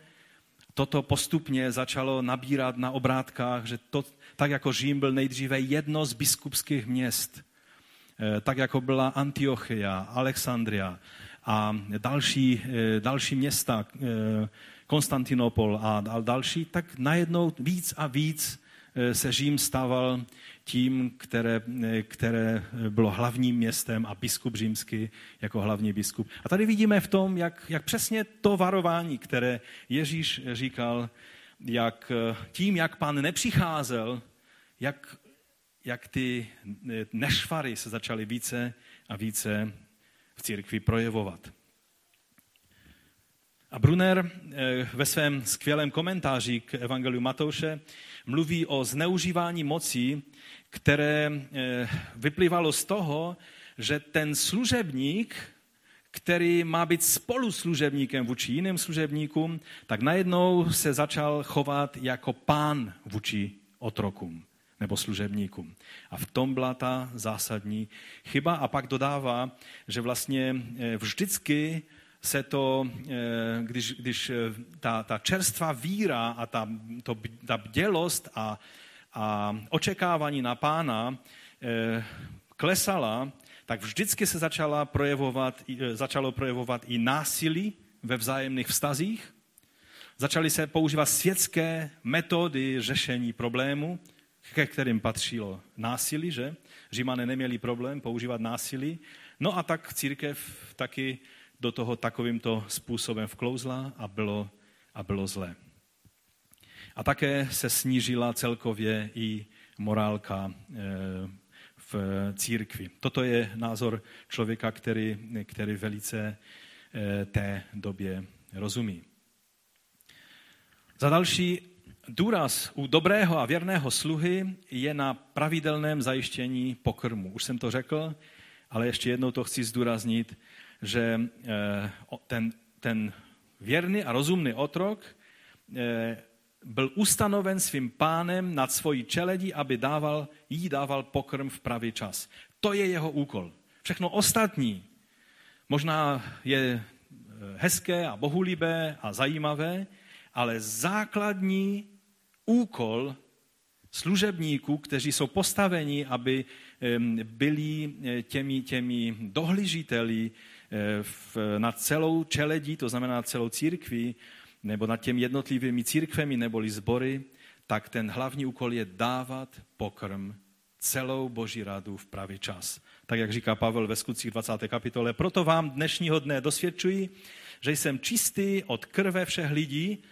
Speaker 1: toto postupně začalo nabírat na obrátkách, že to, tak jako Řím byl nejdříve jedno z biskupských měst, eh, tak jako byla Antiochia, Alexandria a další, eh, další města, eh, Konstantinopol a další, tak najednou víc a víc se Řím stával tím, které, eh, které bylo hlavním městem a biskup římský jako hlavní biskup. A tady vidíme v tom, jak, jak přesně to varování, které Ježíš říkal, jak tím, jak pán nepřicházel, jak, jak ty nešvary se začaly více a více v církvi projevovat. A Brunner eh, ve svém skvělém komentáři k Evangeliu Matouše mluví o zneužívání mocí, které eh, vyplývalo z toho, že ten služebník, který má být spoluslužebníkem vůči jiným služebníkům, tak najednou se začal chovat jako pán vůči otrokům nebo služebníkům. A v tom byla ta zásadní chyba. A pak dodává, že vlastně eh, vždycky se to, eh, když, když eh, ta, ta čerstvá víra a ta, to, ta bdělost a, a očekávání na pána eh, klesala, tak vždycky se začala projevovat, začalo projevovat i násilí ve vzájemných vztazích. Začaly se používat světské metody řešení problému, ke kterým patřilo násilí, že? Římané neměli problém používat násilí. No a tak církev taky do toho takovýmto způsobem vklouzla a bylo, a bylo zlé. A také se snížila celkově i morálka eh, v církvi. Toto je názor člověka, který, který velice eh, té době rozumí. Za další, důraz u dobrého a věrného sluhy je na pravidelném zajištění pokrmu. Už jsem to řekl, ale ještě jednou to chci zdůraznit že eh, ten, ten věrný a rozumný otrok eh, byl ustanoven svým pánem nad svojí čeledí, aby dával, jí dával pokrm v pravý čas. To je jeho úkol. Všechno ostatní možná je eh, hezké a bohulibé a zajímavé, ale základní úkol služebníků, kteří jsou postaveni, aby byli těmi, těmi dohlížiteli v, nad celou čeledí, to znamená celou církví, nebo nad těmi jednotlivými církvemi neboli sbory, tak ten hlavní úkol je dávat pokrm celou Boží radu v pravý čas. Tak jak říká Pavel ve skutcích 20. kapitole, proto vám dnešního dne dosvědčuji, že jsem čistý od krve všech lidí.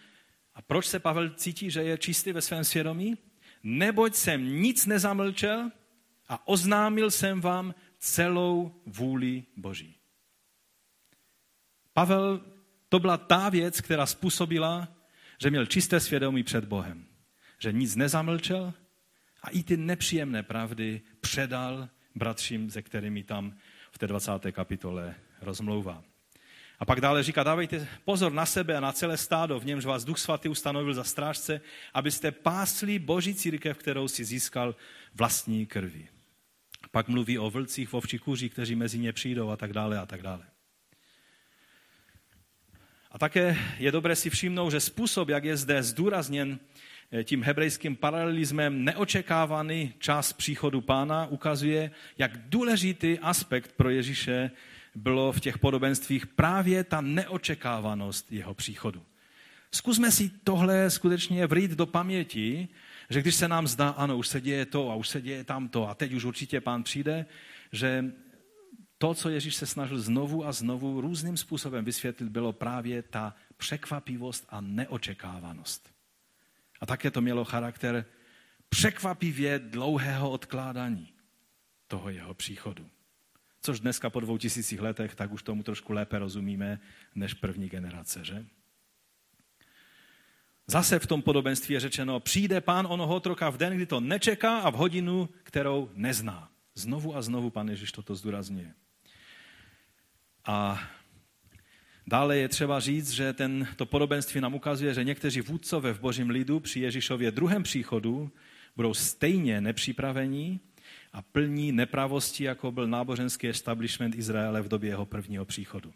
Speaker 1: A proč se Pavel cítí, že je čistý ve svém svědomí? Neboť jsem nic nezamlčel a oznámil jsem vám celou vůli Boží. Pavel, to byla ta věc, která způsobila, že měl čisté svědomí před Bohem. Že nic nezamlčel a i ty nepříjemné pravdy předal bratřím, se kterými tam v té 20. kapitole rozmlouvá. A pak dále říká, dávejte pozor na sebe a na celé stádo, v němž vás Duch Svatý ustanovil za strážce, abyste pásli Boží církev, kterou si získal vlastní krví. Pak mluví o vlcích, ovčí kůži, kteří mezi ně přijdou a tak dále a tak dále. A také je dobré si všimnout, že způsob, jak je zde zdůrazněn eh, tím hebrejským paralelismem neočekávaný čas příchodu pána, ukazuje, jak důležitý aspekt pro Ježíše bylo v těch podobenstvích právě ta neočekávanost jeho příchodu. Zkusme si tohle skutečně vrít do paměti, že když se nám zdá, ano, už se děje to a už se děje tamto a teď už určitě pán přijde, že to, co Ježíš se snažil znovu a znovu různým způsobem vysvětlit, bylo právě ta překvapivost a neočekávanost. A také to mělo charakter překvapivě dlouhého odkládání toho jeho příchodu. Což dneska po dvou tisících letech, tak už tomu trošku lépe rozumíme než první generace, že? Zase v tom podobenství je řečeno, přijde pán onoho otroka v den, kdy to nečeká a v hodinu, kterou nezná. Znovu a znovu pan Ježíš toto zdůrazňuje. A dále je třeba říct, že ten, to podobenství nám ukazuje, že někteří vůdcové v božím lidu při Ježíšově druhém příchodu budou stejně nepřipravení a plní nepravosti, jako byl náboženský establishment Izraele v době jeho prvního příchodu.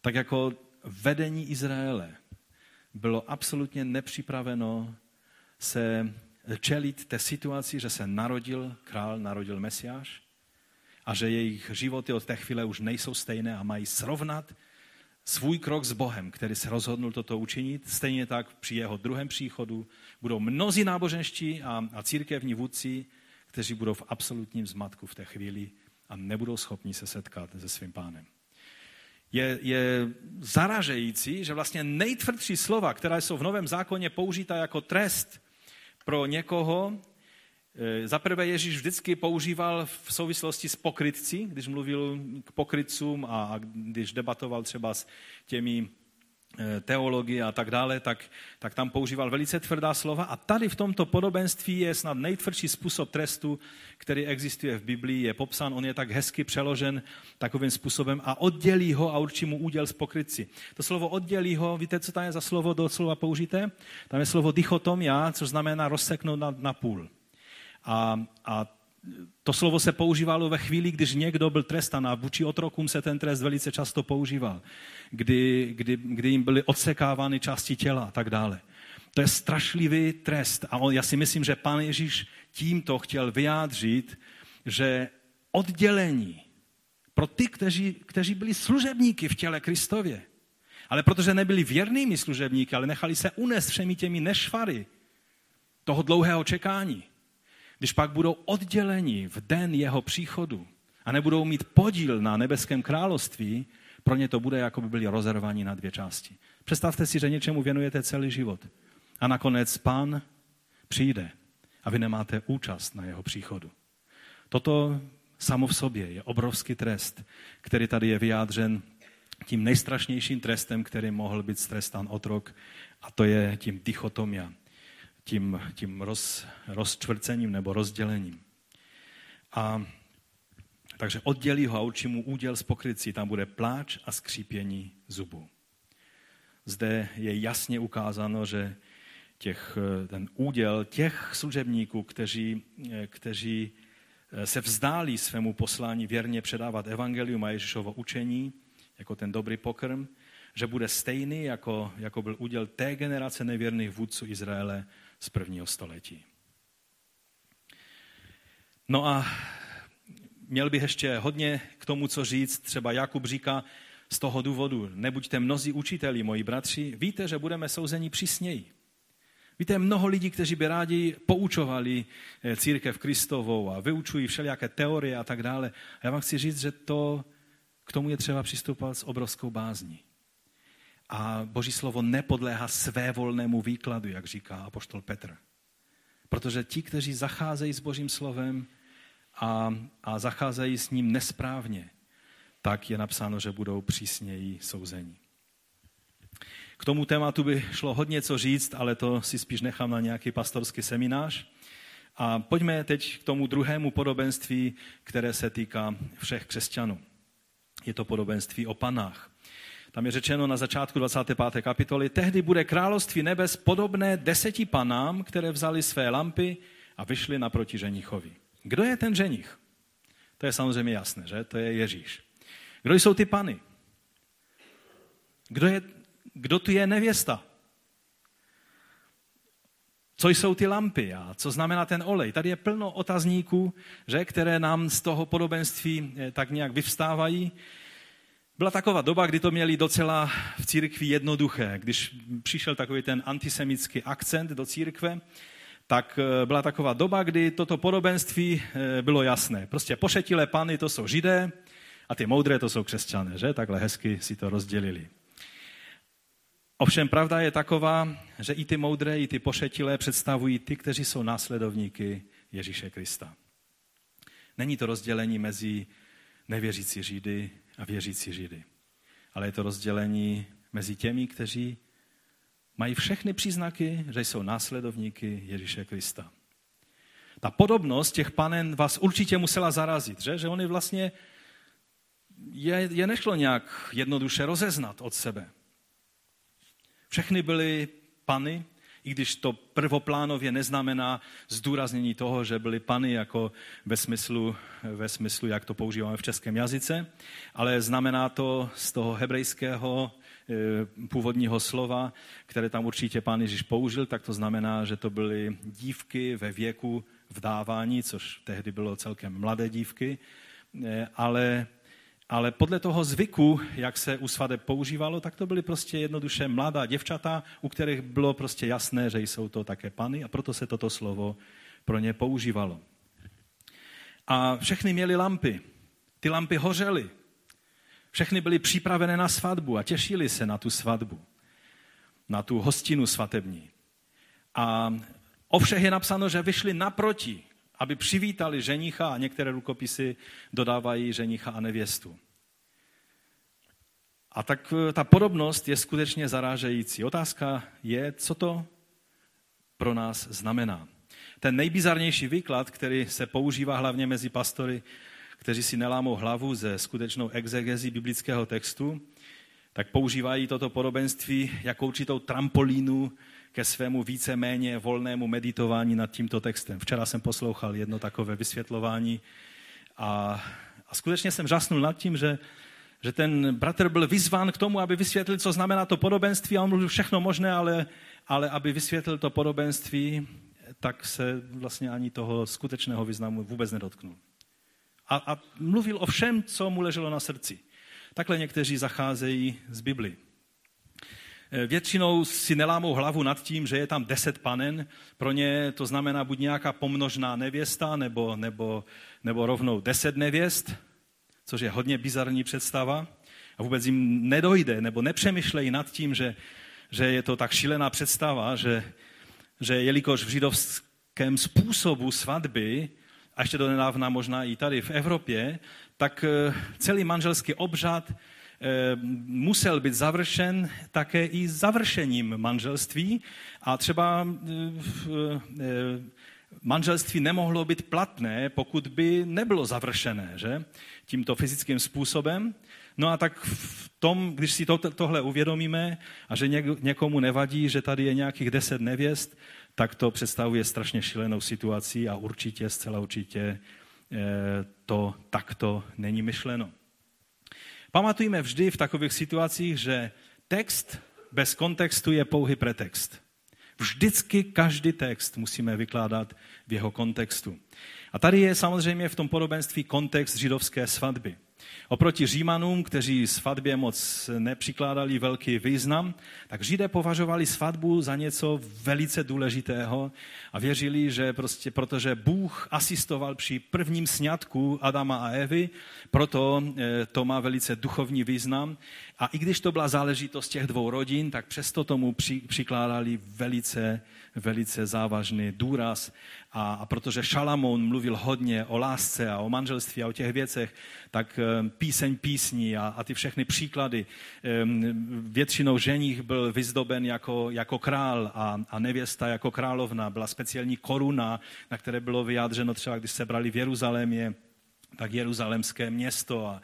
Speaker 1: Tak jako vedení Izraele bylo absolutně nepřipraveno se čelit té situaci, že se narodil král, narodil Mesiáš, a že jejich životy od té chvíle už nejsou stejné a mají srovnat svůj krok s Bohem, který se rozhodnul toto učinit. Stejně tak při jeho druhém příchodu budou mnozí náboženští a, a církevní vůdci, kteří budou v absolutním zmatku v té chvíli a nebudou schopni se setkat se svým pánem. Je, je zaražející, že vlastně nejtvrdší slova, která jsou v Novém zákoně použita jako trest pro někoho, za prvé Ježíš vždycky používal v souvislosti s pokrytci, když mluvil k pokrytcům a když debatoval třeba s těmi eh, teologi a tak dále, tak, tak tam používal velice tvrdá slova. A tady v tomto podobenství je snad nejtvrdší způsob trestu, který existuje v Biblii, je popsán, on je tak hezky přeložen takovým způsobem a oddělí ho a určí mu úděl z pokrytci. To slovo oddělí ho, víte, co tam je za slovo do slova použité? Tam je slovo dichotomia, což znamená rozseknout na, na půl. A, a to slovo se používalo ve chvíli, když někdo byl trestán a vůči otrokům se ten trest velice často používal, kdy, kdy, kdy jim byly odsekávány části těla a tak dále. To je strašlivý trest a on, já si myslím, že pan Ježíš tímto chtěl vyjádřit, že oddělení pro ty, kteří, kteří byli služebníky v těle Kristově, ale protože nebyli věrnými služebníky, ale nechali se unést všemi těmi nešvary toho dlouhého čekání, když pak budou odděleni v den jeho příchodu a nebudou mít podíl na nebeském království, pro ně to bude, jako by byli rozervaní na dvě části. Představte si, že něčemu věnujete celý život a nakonec pán přijde a vy nemáte účast na jeho příchodu. Toto samo v sobě je obrovský trest, který tady je vyjádřen tím nejstrašnějším trestem, který mohl být strestan otrok, a to je tím dichotomia, tím, tím roz, rozčtvrcením nebo rozdělením. A takže oddělí ho a určí mu úděl z pokrycí. Tam bude pláč a skřípění zubů. Zde je jasně ukázáno, že těch, ten úděl těch služebníků, kteří, kteří se vzdálí svému poslání věrně předávat evangelium a Ježíšovo učení, jako ten dobrý pokrm, že bude stejný, jako, jako byl úděl té generace nevěrných vůdců Izraele, z prvního století. No a měl bych ještě hodně k tomu, co říct. Třeba Jakub říká z toho důvodu, nebuďte mnozí učiteli, moji bratři, víte, že budeme souzeni přísněji. Víte, mnoho lidí, kteří by rádi poučovali eh, církev Kristovou a vyučují všelijaké teorie a tak dále. A já vám chci říct, že to, k tomu je třeba přistupovat s obrovskou bázní. A Boží slovo nepodléhá své volnému výkladu, jak říká apoštol Petr. Protože ti, kteří zacházejí s Božím slovem a, a zacházejí s ním nesprávně, tak je napsáno, že budou přísněji souzení. K tomu tématu by šlo hodně co říct, ale to si spíš nechám na nějaký pastorský seminář. A pojďme teď k tomu druhému podobenství, které se týká všech křesťanů. Je to podobenství o panách. Tam je řečeno na začátku 25. kapitoly, tehdy bude království nebes podobné deseti panám, které vzali své lampy a vyšli naproti ženichovi. Kdo je ten ženich? To je samozřejmě jasné, že? To je Ježíš. Kdo jsou ty pany? Kdo, je, kdo tu je nevěsta? Co jsou ty lampy a co znamená ten olej? Tady je plno otazníků, že, které nám z toho podobenství eh, tak nějak vyvstávají. Byla taková doba, kdy to měli docela v církvi jednoduché. Když přišel takový ten antisemický akcent do církve, tak eh, byla taková doba, kdy toto podobenství eh, bylo jasné. Prostě pošetilé pany to jsou židé a ty moudré to jsou křesťané, že? Takhle hezky si to rozdělili. Ovšem pravda je taková, že i ty moudré, i ty pošetilé představují ty, kteří jsou následovníky Ježíše Krista. Není to rozdělení mezi nevěřící Židy a věřící Židy. Ale je to rozdělení mezi těmi, kteří mají všechny příznaky, že jsou následovníky Ježíše Krista. Ta podobnost těch panen vás určitě musela zarazit, že, že oni vlastně je, je nešlo nějak jednoduše rozeznat od sebe. Všechny byly pany, i když to prvoplánově neznamená zdůraznění toho, že byly pany jako ve smyslu, ve smyslu, jak to používáme v českém jazyce, ale znamená to z toho hebrejského eh, původního slova, které tam určitě pán Ježíš použil, tak to znamená, že to byly dívky ve věku vdávání, což tehdy bylo celkem mladé dívky, eh, ale, ale podle toho zvyku, jak se u svadeb používalo, tak to byly prostě jednoduše mladá děvčata, u kterých bylo prostě jasné, že jsou to také pany a proto se toto slovo pro ně používalo. A všechny měli lampy. Ty lampy hořely. Všechny byly připravené na svatbu a těšili se na tu svatbu, na tu hostinu svatební. A o všech je napsáno, že vyšli naproti, aby přivítali ženicha a některé rukopisy dodávají ženicha a nevěstu. A tak eh, ta podobnost je skutečně zarážející. Otázka je, co to pro nás znamená. Ten nejbizarnější výklad, který se používá hlavně mezi pastory, kteří si nelámou hlavu ze skutečnou exegezí biblického textu, tak používají toto podobenství jako určitou trampolínu ke svému víceméně volnému meditování nad tímto textem. Včera jsem poslouchal jedno takové vysvětlování a, a skutečně jsem žasnul nad tím, že, že ten bratr byl vyzván k tomu, aby vysvětlil, co znamená to podobenství a on mluvil všechno možné, ale, ale aby vysvětlil to podobenství, tak se vlastně ani toho skutečného významu vůbec nedotknul. A, a mluvil o všem, co mu leželo na srdci. Takhle někteří zacházejí z Bibli. Eh, většinou si nelámou hlavu nad tím, že je tam deset panen. Pro ně to znamená buď nějaká pomnožná nevěsta, nebo, nebo, nebo rovnou deset nevěst, což je hodně bizarní představa. A vůbec jim nedojde, nebo nepřemýšlejí nad tím, že, že je to tak šílená představa, že, že jelikož v židovském způsobu svatby, a ještě do nedávna možná i tady v Evropě, tak eh, celý manželský obřad musel být završen také i završením manželství a třeba eh, eh, manželství nemohlo být platné, pokud by nebylo završené, že? Tímto fyzickým způsobem. No a tak v tom, když si to, tohle uvědomíme a že někomu nevadí, že tady je nějakých deset nevěst, tak to představuje strašně šílenou situaci a určitě, zcela určitě to takto není myšleno. Pamatujme vždy v takových situacích, že text bez kontextu je pouhý pretext. Vždycky každý text musíme vykládat v jeho kontextu. A tady je samozřejmě v tom podobenství kontext židovské svatby. Oproti Římanům, kteří svatbě moc nepřikládali velký význam, tak Židé považovali svatbu za něco velice důležitého a věřili, že prostě, protože Bůh asistoval při prvním sňatku Adama a Evy, proto eh, to má velice duchovní význam. A i když to byla záležitost těch dvou rodin, tak přesto tomu přikládali velice, velice závažný důraz. A, a protože Šalamón mluvil hodně o lásce a o manželství a o těch věcech, tak eh, píseň písní a, a ty všechny příklady. Většinou ženich byl vyzdoben jako, jako král a, a nevěsta jako královna. Byla speciální koruna, na které bylo vyjádřeno třeba, když se brali v Jeruzalémě, tak jeruzalemské město a,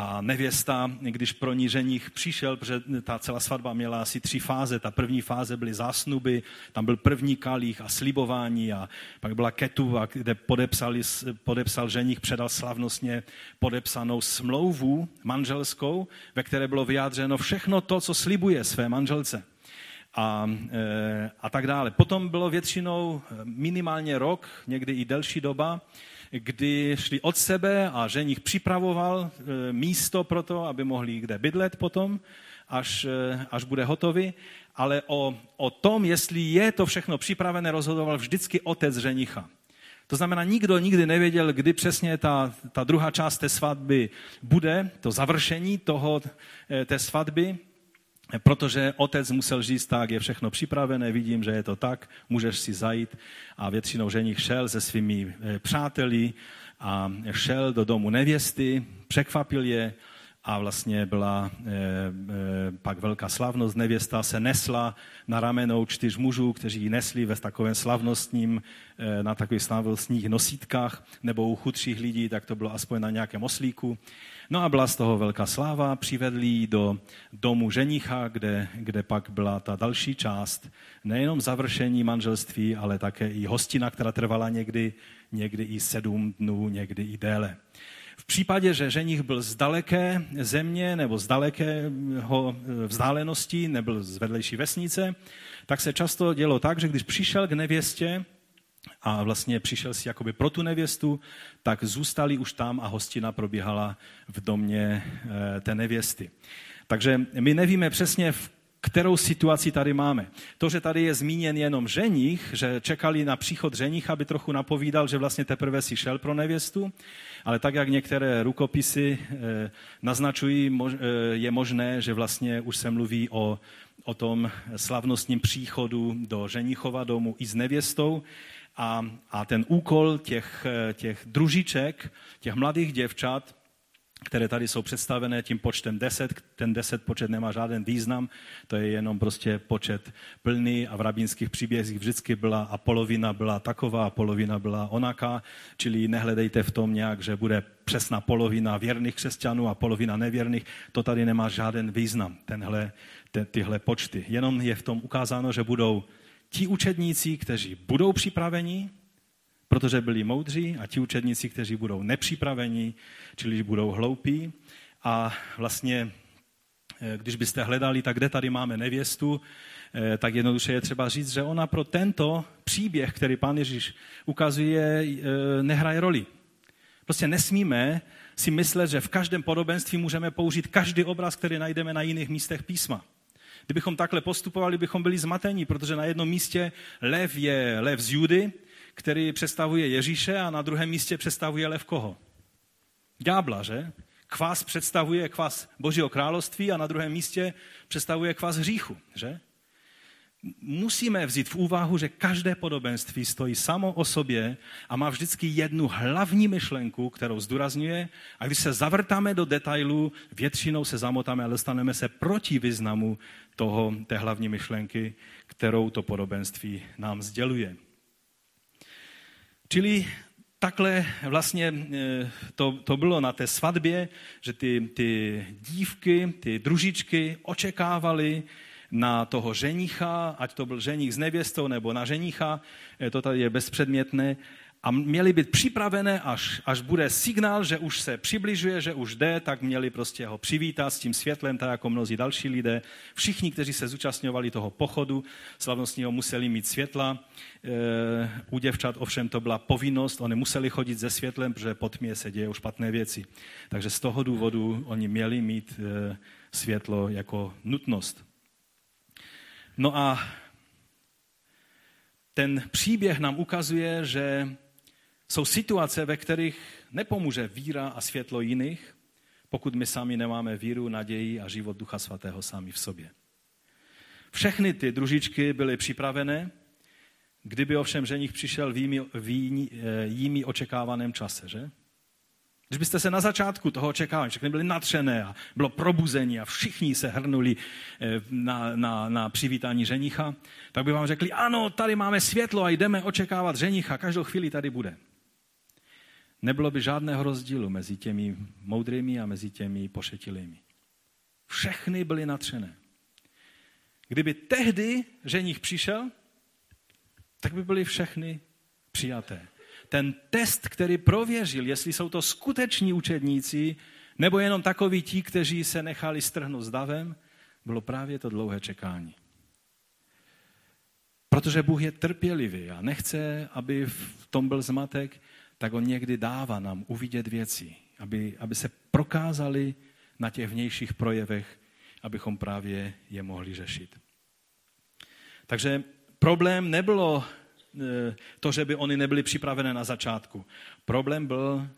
Speaker 1: a nevěsta, když pro ní ženich přišel, protože ta celá svatba měla asi tři fáze. Ta první fáze byly zásnuby, tam byl první kalich a slibování a pak byla ketuva, kde podepsali, podepsal ženich, předal slavnostně podepsanou smlouvu manželskou, ve které bylo vyjádřeno všechno to, co slibuje své manželce. A, e, a tak dále. Potom bylo většinou minimálně rok, někdy i delší doba, kdy šli od sebe a ženich připravoval e, místo pro to, aby mohli kde bydlet potom, až, e, až bude hotový. Ale o, o tom, jestli je to všechno připravené, rozhodoval vždycky otec ženicha. To znamená, nikdo nikdy nevěděl, kdy přesně ta, ta druhá část té svatby bude, to završení toho, e, té svatby protože otec musel říct tak, je všechno připravené, vidím, že je to tak, můžeš si zajít. A většinou ženich šel se svými eh, přáteli a šel do domu nevěsty, překvapil je a vlastně byla e, e, pak velká slavnost. Nevěsta se nesla na ramenou čtyř mužů, kteří ji nesli ve takovém slavnostním, e, na takových slavnostních nosítkách, nebo u chudších lidí, tak to bylo aspoň na nějakém oslíku. No a byla z toho velká sláva, přivedli ji do domu ženicha, kde, kde pak byla ta další část, nejenom završení manželství, ale také i hostina, která trvala někdy, někdy i sedm dnů, někdy i déle. V případě, že ženich byl z daleké země nebo z dalekého vzdálenosti, nebyl z vedlejší vesnice, tak se často dělo tak, že když přišel k nevěstě, a vlastně přišel si jakoby pro tu nevěstu, tak zůstali už tam a hostina probíhala v domě eh, té nevěsty. Takže my nevíme přesně, v kterou situaci tady máme. To, že tady je zmíněn jenom ženich, že čekali na příchod ženich, aby trochu napovídal, že vlastně teprve si šel pro nevěstu, ale tak, jak některé rukopisy eh, naznačují, eh, je možné, že vlastně už se mluví o, o tom slavnostním příchodu do ženichova domu i s nevěstou. A, a ten úkol těch, eh, těch družiček, těch mladých děvčat, které tady jsou představené tím počtem 10. Ten 10 počet nemá žádný význam, to je jenom prostě počet plný a v rabínských příbězích vždycky byla a polovina byla taková a polovina byla onaká, čili nehledejte v tom nějak, že bude přesná polovina věrných křesťanů a polovina nevěrných, to tady nemá žádný význam, tenhle, te, tyhle počty. Jenom je v tom ukázáno, že budou ti učedníci, kteří budou připraveni, protože byli moudří, a ti učedníci, kteří budou nepřipraveni, čili budou hloupí. A vlastně, eh, když byste hledali, tak kde tady máme nevěstu, eh, tak jednoduše je třeba říct, že ona pro tento příběh, který pán Ježíš ukazuje, eh, nehraje roli. Prostě nesmíme si myslet, že v každém podobenství můžeme použít každý obraz, který najdeme na jiných místech písma. Kdybychom takhle postupovali, bychom byli zmatení, protože na jednom místě lev je lev z Judy, který představuje Ježíše a na druhém místě představuje lev koho? Ďábla, že? Kvás představuje kvás Božího království a na druhém místě představuje kvás hříchu, že? musíme vzít v úvahu, že každé podobenství stojí samo o sobě a má vždycky jednu hlavní myšlenku, kterou zdůrazňuje a když se zavrtáme do detailů, většinou se zamotáme a dostaneme se proti významu toho, té hlavní myšlenky, kterou to podobenství nám sděluje. Čili takhle vlastně e, to, to bylo na té svatbě, že ty, ty dívky, ty družičky očekávali, na toho ženicha, ať to byl ženich s nevěstou nebo na ženicha, eh, to tady je bezpředmětné, a měli být připravené, až, až bude signál, že už se přibližuje, že už jde, tak měli prostě ho přivítat s tím světlem, tak jako mnozí další lidé. Všichni, kteří se zúčastňovali toho pochodu slavnostního, museli mít světla. E, u děvčat ovšem to byla povinnost, oni museli chodit se světlem, protože pod tmě se dějou špatné věci. Takže z toho důvodu oni měli mít e, světlo jako nutnost. No a ten příběh nám ukazuje, že jsou situace, ve kterých nepomůže víra a světlo jiných, pokud my sami nemáme víru, naději a život Ducha Svatého sami v sobě. Všechny ty družičky byly připravené, kdyby ovšem ženich přišel v jimi, v jimi očekávaném čase, že? Když byste se na začátku toho očekávali, všechny byly natřené a bylo probuzení a všichni se hrnuli eh, na, na, na přivítání ženicha, tak by vám řekli, ano, tady máme světlo a jdeme očekávat ženicha, každou chvíli tady bude. Nebylo by žádného rozdílu mezi těmi moudrými a mezi těmi pošetilými. Všechny byly natřené. Kdyby tehdy ženich přišel, tak by byly všechny přijaté ten test, který prověřil, jestli jsou to skuteční učedníci, nebo jenom takoví ti, kteří se nechali strhnout s davem, bylo právě to dlouhé čekání. Protože Bůh je trpělivý a nechce, aby v tom byl zmatek, tak on někdy dává nám uvidět věci, aby, aby se prokázali na těch vnějších projevech, abychom právě je mohli řešit. Takže problém nebylo Eh, to, že by oni nebyli připravené na začátku. Problém byl,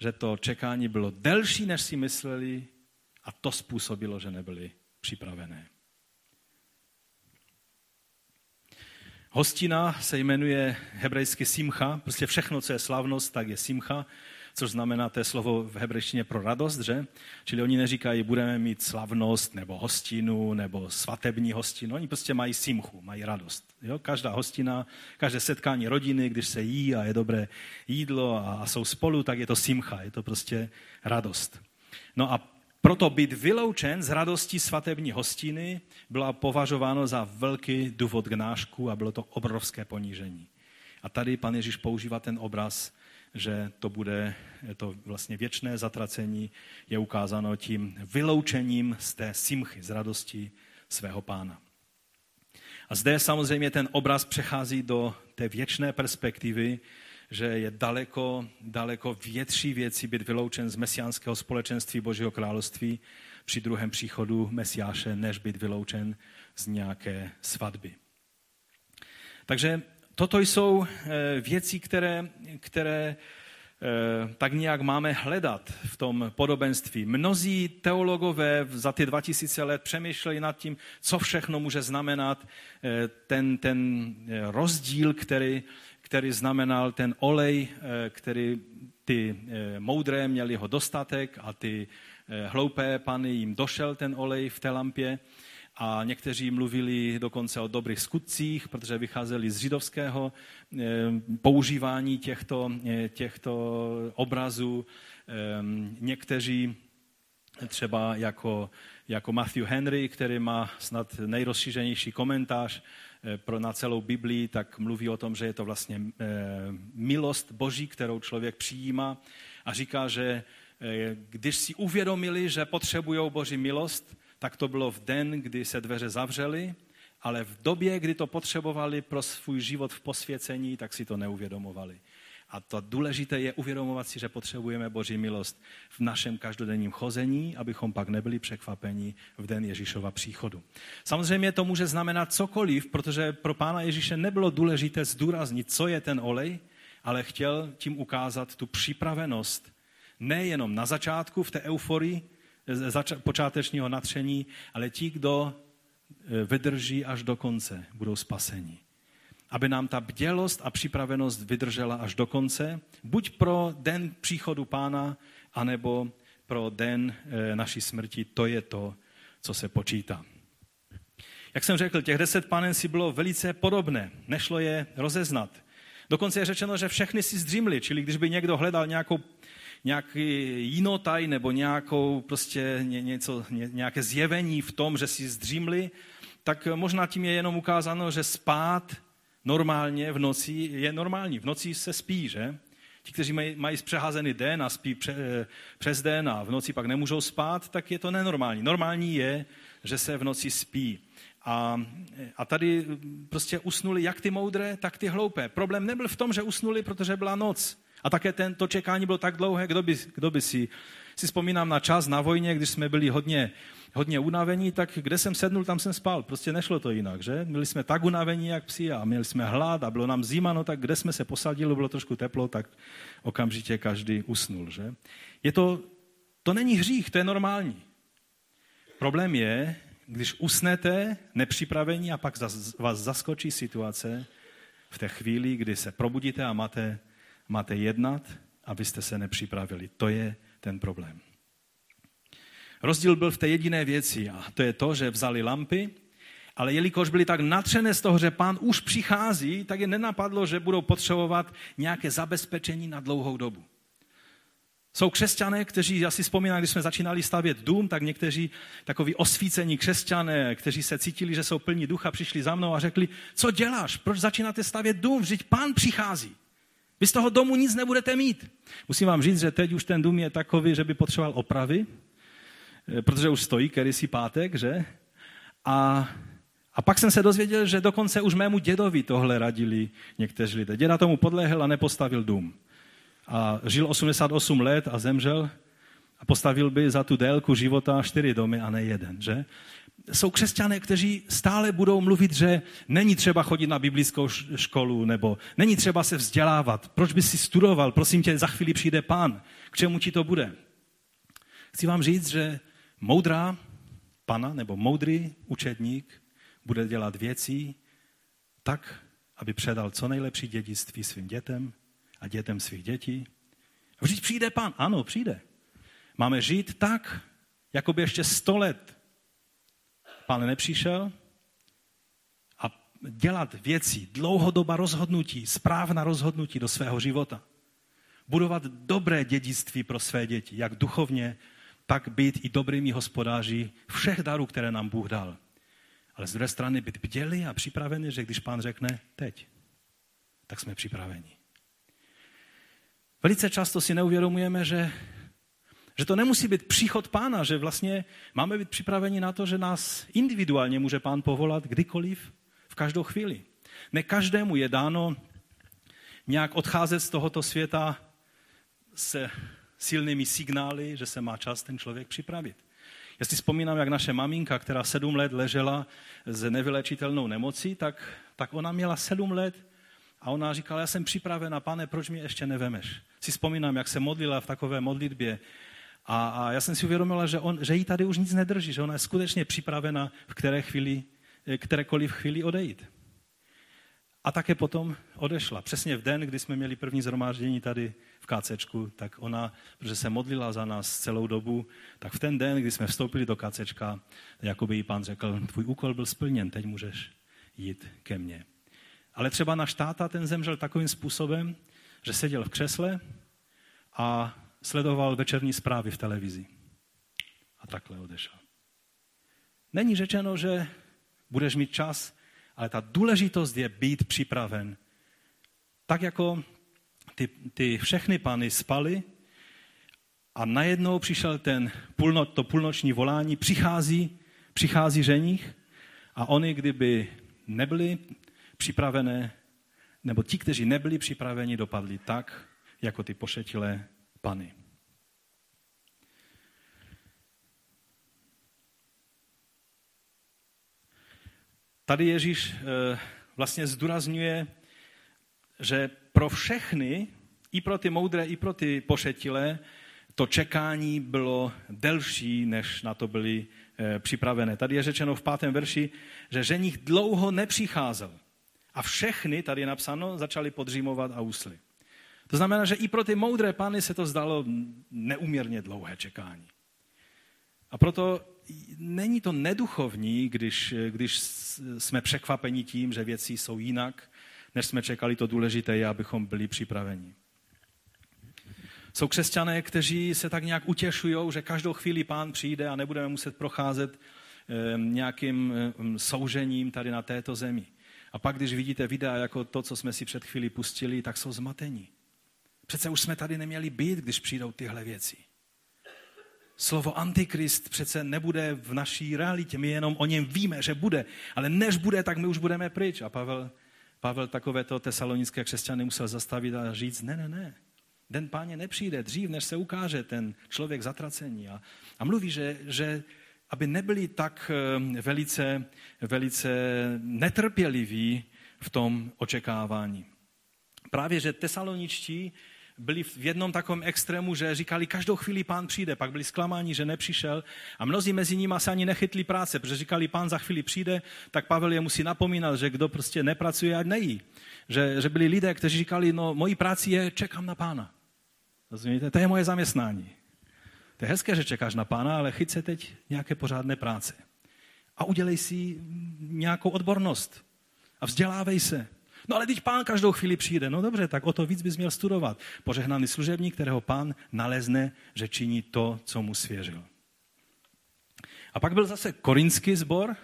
Speaker 1: že to čekání bylo delší, než si mysleli a to způsobilo, že nebyli připravené. Hostina se jmenuje hebrejsky simcha, prostě všechno, co je slavnost, tak je simcha což znamená to je slovo v hebrejštině pro radost, že? Čili oni neříkají, budeme mít slavnost nebo hostinu nebo svatební hostinu. Oni prostě mají simchu, mají radost. Jo? Každá hostina, každé setkání rodiny, když se jí a je dobré jídlo a, a jsou spolu, tak je to simcha, je to prostě radost. No a proto být vyloučen z radosti svatební hostiny byla považováno za velký důvod k nášku a bylo to obrovské ponížení. A tady pan Ježíš používá ten obraz že to bude to vlastně věčné zatracení, je ukázáno tím vyloučením z té simchy, z radosti svého pána. A zde samozřejmě ten obraz přechází do té věčné perspektivy, že je daleko, daleko větší věci být vyloučen z mesiánského společenství Božího království při druhém příchodu Mesiáše, než být vyloučen z nějaké svatby. Takže toto jsou eh, věci, které, které eh, tak nějak máme hledat v tom podobenství. Mnozí teologové za ty 2000 let přemýšleli nad tím, co všechno může znamenat eh, ten, ten rozdíl, který, který znamenal ten olej, který ty moudré měli ho dostatek a ty hloupé pany jim došel ten olej v té lampě a někteří mluvili dokonce o dobrých skutcích, protože vycházeli z židovského eh, používání těchto, eh, těchto obrazů. Eh, někteří třeba jako, jako Matthew Henry, který má snad nejrozšířenější komentář pro na celou Biblii, tak mluví o tom, že je to vlastně milost Boží, kterou člověk přijímá a říká, že když si uvědomili, že potřebují Boží milost, tak to bylo v den, kdy se dveře zavřely, ale v době, kdy to potřebovali pro svůj život v posvěcení, tak si to neuvědomovali. A to důležité je uvědomovat si, že potřebujeme Boží milost v našem každodenním chození, abychom pak nebyli překvapeni v den Ježíšova příchodu. Samozřejmě to může znamenat cokoliv, protože pro Pána Ježíše nebylo důležité zdůraznit, co je ten olej, ale chtěl tím ukázat tu připravenost nejenom na začátku v té euforii, počátečního natření, ale ti, kdo e, vydrží až do konce, budou spaseni. Aby nám ta bdělost a připravenost vydržela až do konce, buď pro den příchodu pána, anebo pro den e, naší smrti. To je to, co se počítá. Jak jsem řekl, těch deset si bylo velice podobné. Nešlo je rozeznat. Dokonce je řečeno, že všechny si zdřímli, čili když by někdo hledal nějakou nějaký jinotaj nebo nějakou prostě ně, něco, ně, nějaké zjevení v tom, že si zdřímli, tak možná tím je jenom ukázáno, že spát normálně v noci je normální. V noci se spí, že? Ti, kteří mají, mají zpřeházený den a spí pře, přes den a v noci pak nemůžou spát, tak je to nenormální. Normální je, že se v noci spí. A, a tady prostě usnuli jak ty moudré, tak ty hloupé. Problém nebyl v tom, že usnuli, protože byla noc. A také ten, to čekání bylo tak dlouhé, kdo by, kdo by si, si vzpomínám na čas na vojně, když jsme byli hodně, hodně unavení, tak kde jsem sednul, tam jsem spal. Prostě nešlo to jinak, že? Byli jsme tak unavení, jak psi a měli jsme hlad a bylo nám zima, no tak kde jsme se posadili, bylo trošku teplo, tak okamžitě každý usnul, že? Je to, to není hřích, to je normální. Problém je, když usnete nepřipravení a pak vás zaskočí situace v té chvíli, kdy se probudíte a máte máte jednat, abyste se nepřipravili. To je ten problém. Rozdíl byl v té jediné věci a to je to, že vzali lampy, ale jelikož byli tak natřené z toho, že pán už přichází, tak je nenapadlo, že budou potřebovat nějaké zabezpečení na dlouhou dobu. Jsou křesťané, kteří, já si vzpomínám, když jsme začínali stavět dům, tak někteří takoví osvícení křesťané, kteří se cítili, že jsou plní ducha, přišli za mnou a řekli, co děláš, proč začínáte stavět dům, vždyť pán přichází. Vy z toho domu nic nebudete mít. Musím vám říct, že teď už ten dům je takový, že by potřeboval opravy, protože už stojí kerysí pátek, že? A, a pak jsem se dozvěděl, že dokonce už mému dědovi tohle radili někteří lidé. Děda tomu podlehl a nepostavil dům. A žil 88 let a zemřel a postavil by za tu délku života čtyři domy a ne jeden, že? jsou křesťané, kteří stále budou mluvit, že není třeba chodit na biblickou školu, nebo není třeba se vzdělávat. Proč by si studoval? Prosím tě, za chvíli přijde pán. K čemu ti to bude? Chci vám říct, že moudrá pana nebo moudrý učedník bude dělat věci tak, aby předal co nejlepší dědictví svým dětem a dětem svých dětí. Vždyť přijde pán. Ano, přijde. Máme žít tak, jako by ještě sto let pán nepřišel a dělat věci, dlouhodoba rozhodnutí, správná rozhodnutí do svého života. Budovat dobré dědictví pro své děti, jak duchovně, tak být i dobrými hospodáři všech darů, které nám Bůh dal. Ale z druhé strany být bděli a připraveni, že když pán řekne teď, tak jsme připraveni. Velice často si neuvědomujeme, že že to nemusí být příchod pána, že vlastně máme být připraveni na to, že nás individuálně může pán povolat kdykoliv, v každou chvíli. Ne každému je dáno nějak odcházet z tohoto světa se silnými signály, že se má čas ten člověk připravit. Já si vzpomínám, jak naše maminka, která sedm let ležela s nevylečitelnou nemocí, tak, tak ona měla sedm let a ona říkala, já jsem připravena, pane, proč mě ještě nevemeš? Si vzpomínám, jak se modlila v takové modlitbě a, a já jsem si uvědomila, že, on, že jí tady už nic nedrží, že ona je skutečně připravena v které chvíli, kterékoliv chvíli odejít. A také potom odešla. Přesně v den, kdy jsme měli první zhromáždění tady v KCčku, tak ona, protože se modlila za nás celou dobu, tak v ten den, kdy jsme vstoupili do KCčka, jakoby jí pán řekl, tvůj úkol byl splněn, teď můžeš jít ke mně. Ale třeba náš táta, ten zemřel takovým způsobem, že seděl v křesle a sledoval večerní zprávy v televizi. A takhle odešel. Není řečeno, že budeš mít čas, ale ta důležitost je být připraven. Tak jako ty, ty všechny pány spaly a najednou přišel ten půlno, to půlnoční volání, přichází, přichází ženich a oni, kdyby nebyli připravené, nebo ti, kteří nebyli připraveni, dopadli tak, jako ty pošetilé pany. Tady Ježíš eh, vlastně zdůrazňuje, že pro všechny, i pro ty moudré, i pro ty pošetilé, to čekání bylo delší, než na to byli eh, připravené. Tady je řečeno v pátém verši, že ženich dlouho nepřicházel. A všechny, tady je napsáno, začali podřímovat a usly. To znamená, že i pro ty moudré pány se to zdalo neuměrně dlouhé čekání. A proto není to neduchovní, když, když jsme překvapeni tím, že věci jsou jinak, než jsme čekali. To důležité je, abychom byli připraveni. Jsou křesťané, kteří se tak nějak utěšují, že každou chvíli pán přijde a nebudeme muset procházet nějakým soužením tady na této zemi. A pak, když vidíte videa jako to, co jsme si před chvíli pustili, tak jsou zmatení. Přece už jsme tady neměli být, když přijdou tyhle věci. Slovo antikrist přece nebude v naší realitě, my jenom o něm víme, že bude, ale než bude, tak my už budeme pryč. A Pavel, Pavel takovéto tesalonické křesťany musel zastavit a říct, ne, ne, ne, den páně nepřijde dřív, než se ukáže ten člověk zatracení. A, a mluví, že, že aby nebyli tak eh, velice, velice netrpěliví v tom očekávání. Právě, že tesaloničtí byli v jednom takovém extrému, že říkali, každou chvíli pán přijde, pak byli zklamáni, že nepřišel a mnozí mezi nimi se ani nechytli práce, protože říkali, pán za chvíli přijde, tak Pavel je musí napomínat, že kdo prostě nepracuje, ať nejí. Že, že byli lidé, kteří říkali, no mojí práci je, čekám na pána. Rozumíte? To je moje zaměstnání. To je hezké, že čekáš na pána, ale chyť se teď nějaké pořádné práce. A udělej si nějakou odbornost. A vzdělávej se. No ale teď pán každou chvíli přijde. No dobře, tak o to víc bys měl studovat. Požehnaný služebník, kterého pán nalezne, že činí to, co mu svěřil. A pak byl zase korinský sbor,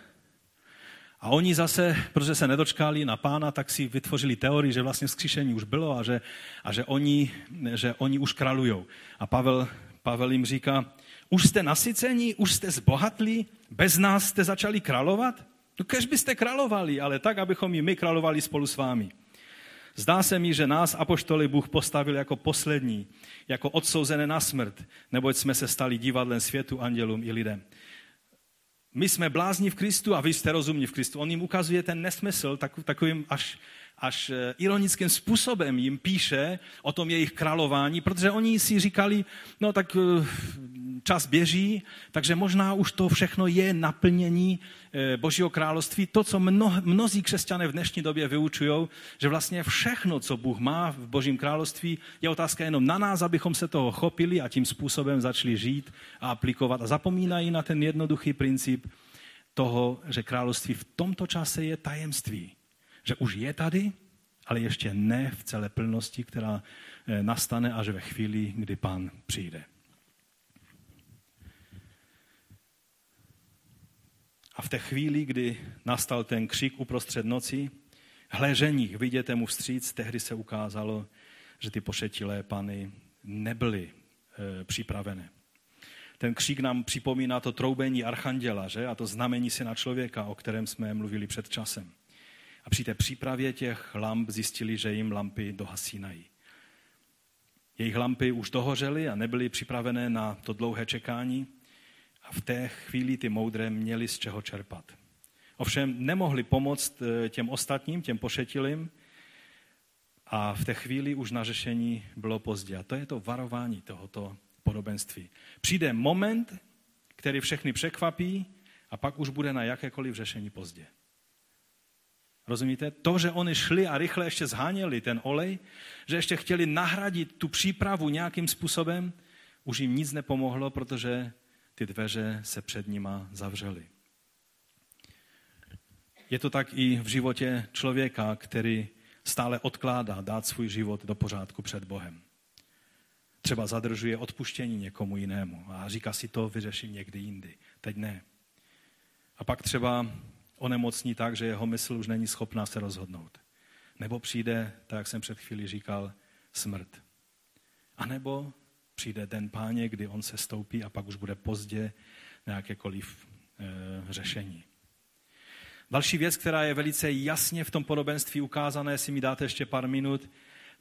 Speaker 1: a oni zase, protože se nedočkali na pána, tak si vytvořili teorii, že vlastně vzkříšení už bylo a že, a že, oni, že oni už kralujou. A Pavel Pavel jim říká, už jste nasycení, už jste zbohatlí, bez nás jste začali královat? No kež byste královali, ale tak, abychom i my královali spolu s vámi. Zdá se mi, že nás, apoštoli, Bůh postavil jako poslední, jako odsouzené na smrt, neboť jsme se stali divadlem světu, andělům i lidem. My jsme blázni v Kristu a vy jste rozumní v Kristu. On jim ukazuje ten nesmysl takovým až až eh, ironickým způsobem jim píše o tom jejich králování, protože oni si říkali, no tak eh, čas běží, takže možná už to všechno je naplnění eh, Božího království. To, co mno, mnozí křesťané v dnešní době vyučují, že vlastně všechno, co Bůh má v Božím království, je otázka jenom na nás, abychom se toho chopili a tím způsobem začali žít a aplikovat. A zapomínají na ten jednoduchý princip toho, že království v tomto čase je tajemství že už je tady, ale ještě ne v celé plnosti, která eh, nastane až ve chvíli, kdy pán přijde. A v té chvíli, kdy nastal ten křik uprostřed noci, hleženích, viděte mu vstříc, tehdy se ukázalo, že ty pošetilé pany nebyly e, připravené. Ten křik nám připomíná to troubení archanděla, že? A to znamení se na člověka, o kterém jsme mluvili před časem. A při té přípravě těch lamp zjistili, že jim lampy dohasínají. Jejich lampy už dohořely a nebyly připravené na to dlouhé čekání a v té chvíli ty moudré měli z čeho čerpat. Ovšem nemohli pomoct eh, těm ostatním, těm pošetilým, a v té chvíli už na řešení bylo pozdě. A to je to varování tohoto podobenství. Přijde moment, který všechny překvapí a pak už bude na jakékoliv řešení pozdě. Rozumíte? To, že oni šli a rychle ještě zháněli ten olej, že ještě chtěli nahradit tu přípravu nějakým způsobem, už jim nic nepomohlo, protože ty dveře se před nima zavřely. Je to tak i v životě člověka, který stále odkládá dát svůj život do pořádku před Bohem. Třeba zadržuje odpuštění někomu jinému a říká si to vyřeším někdy jindy. Teď ne. A pak třeba onemocní tak, že jeho mysl už není schopná se rozhodnout. Nebo přijde, tak jak jsem před chvíli říkal, smrt. A nebo přijde den páně, kdy on se stoupí a pak už bude pozdě na jakékoliv e, řešení. Další věc, která je velice jasně v tom podobenství ukázané, jestli mi dáte ještě pár minut,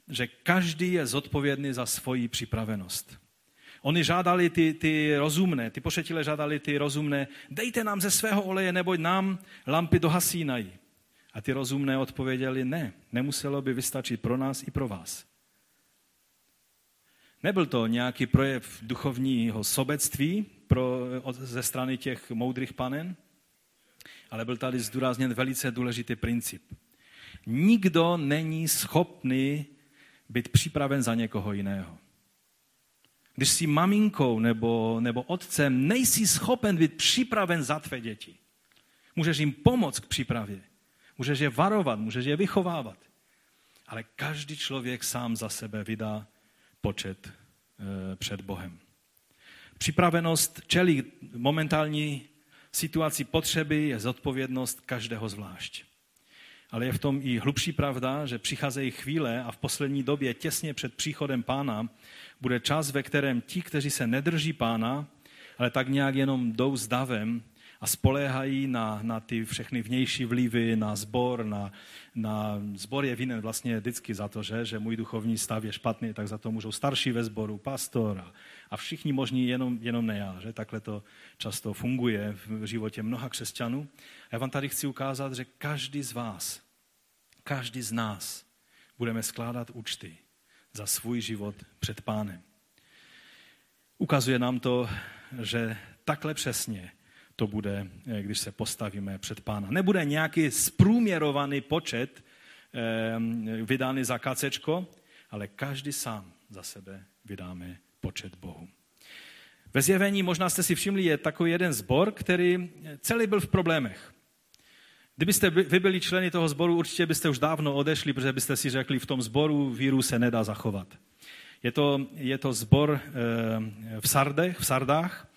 Speaker 1: že každý je zodpovědný za svoji připravenost. Oni žádali ty, ty rozumné, ty pošetile žádali ty rozumné, dejte nám ze svého oleje, neboť nám lampy dohasínají. A ty rozumné odpověděli, ne, nemuselo by vystačit pro nás i pro vás. Nebyl to nějaký projev duchovního sobectví pro, ze strany těch moudrých panen, ale byl tady zdůrazněn velice důležitý princip. Nikdo není schopný být připraven za někoho jiného. Když jsi maminkou nebo, nebo otcem, nejsi schopen být připraven za tvé děti. Můžeš jim pomoct k přípravě. Můžeš je varovat, můžeš je vychovávat. Ale každý člověk sám za sebe vydá počet e, před Bohem. Připravenost čelí momentální situaci potřeby je zodpovědnost každého zvlášť. Ale je v tom i hlubší pravda, že přicházejí chvíle a v poslední době, těsně před příchodem pána, bude čas, ve kterém ti, kteří se nedrží pána, ale tak nějak jenom jdou s davem a spoléhají na, na ty všechny vnější vlivy, na zbor, na, na zbor je vinen vlastně vždycky za to, že, že můj duchovní stav je špatný, tak za to můžou starší ve sboru, pastor a, a všichni možní, jenom, jenom ne já. Že? Takhle to často funguje v životě mnoha křesťanů. Já vám tady chci ukázat, že každý z vás, každý z nás budeme skládat účty za svůj život před pánem. Ukazuje nám to, že takhle přesně to bude, eh, když se postavíme před pána. Nebude nějaký sprůměrovaný počet eh, vydány za kacečko, ale každý sám za sebe vydáme počet Bohu. Ve zjevení, možná jste si všimli, je takový jeden zbor, který celý byl v problémech. Kdybyste vy byli členy toho sboru, určitě byste už dávno odešli, protože byste si řekli, v tom sboru víru se nedá zachovat. Je to, je to zbor eh, v Sardech, v Sardách,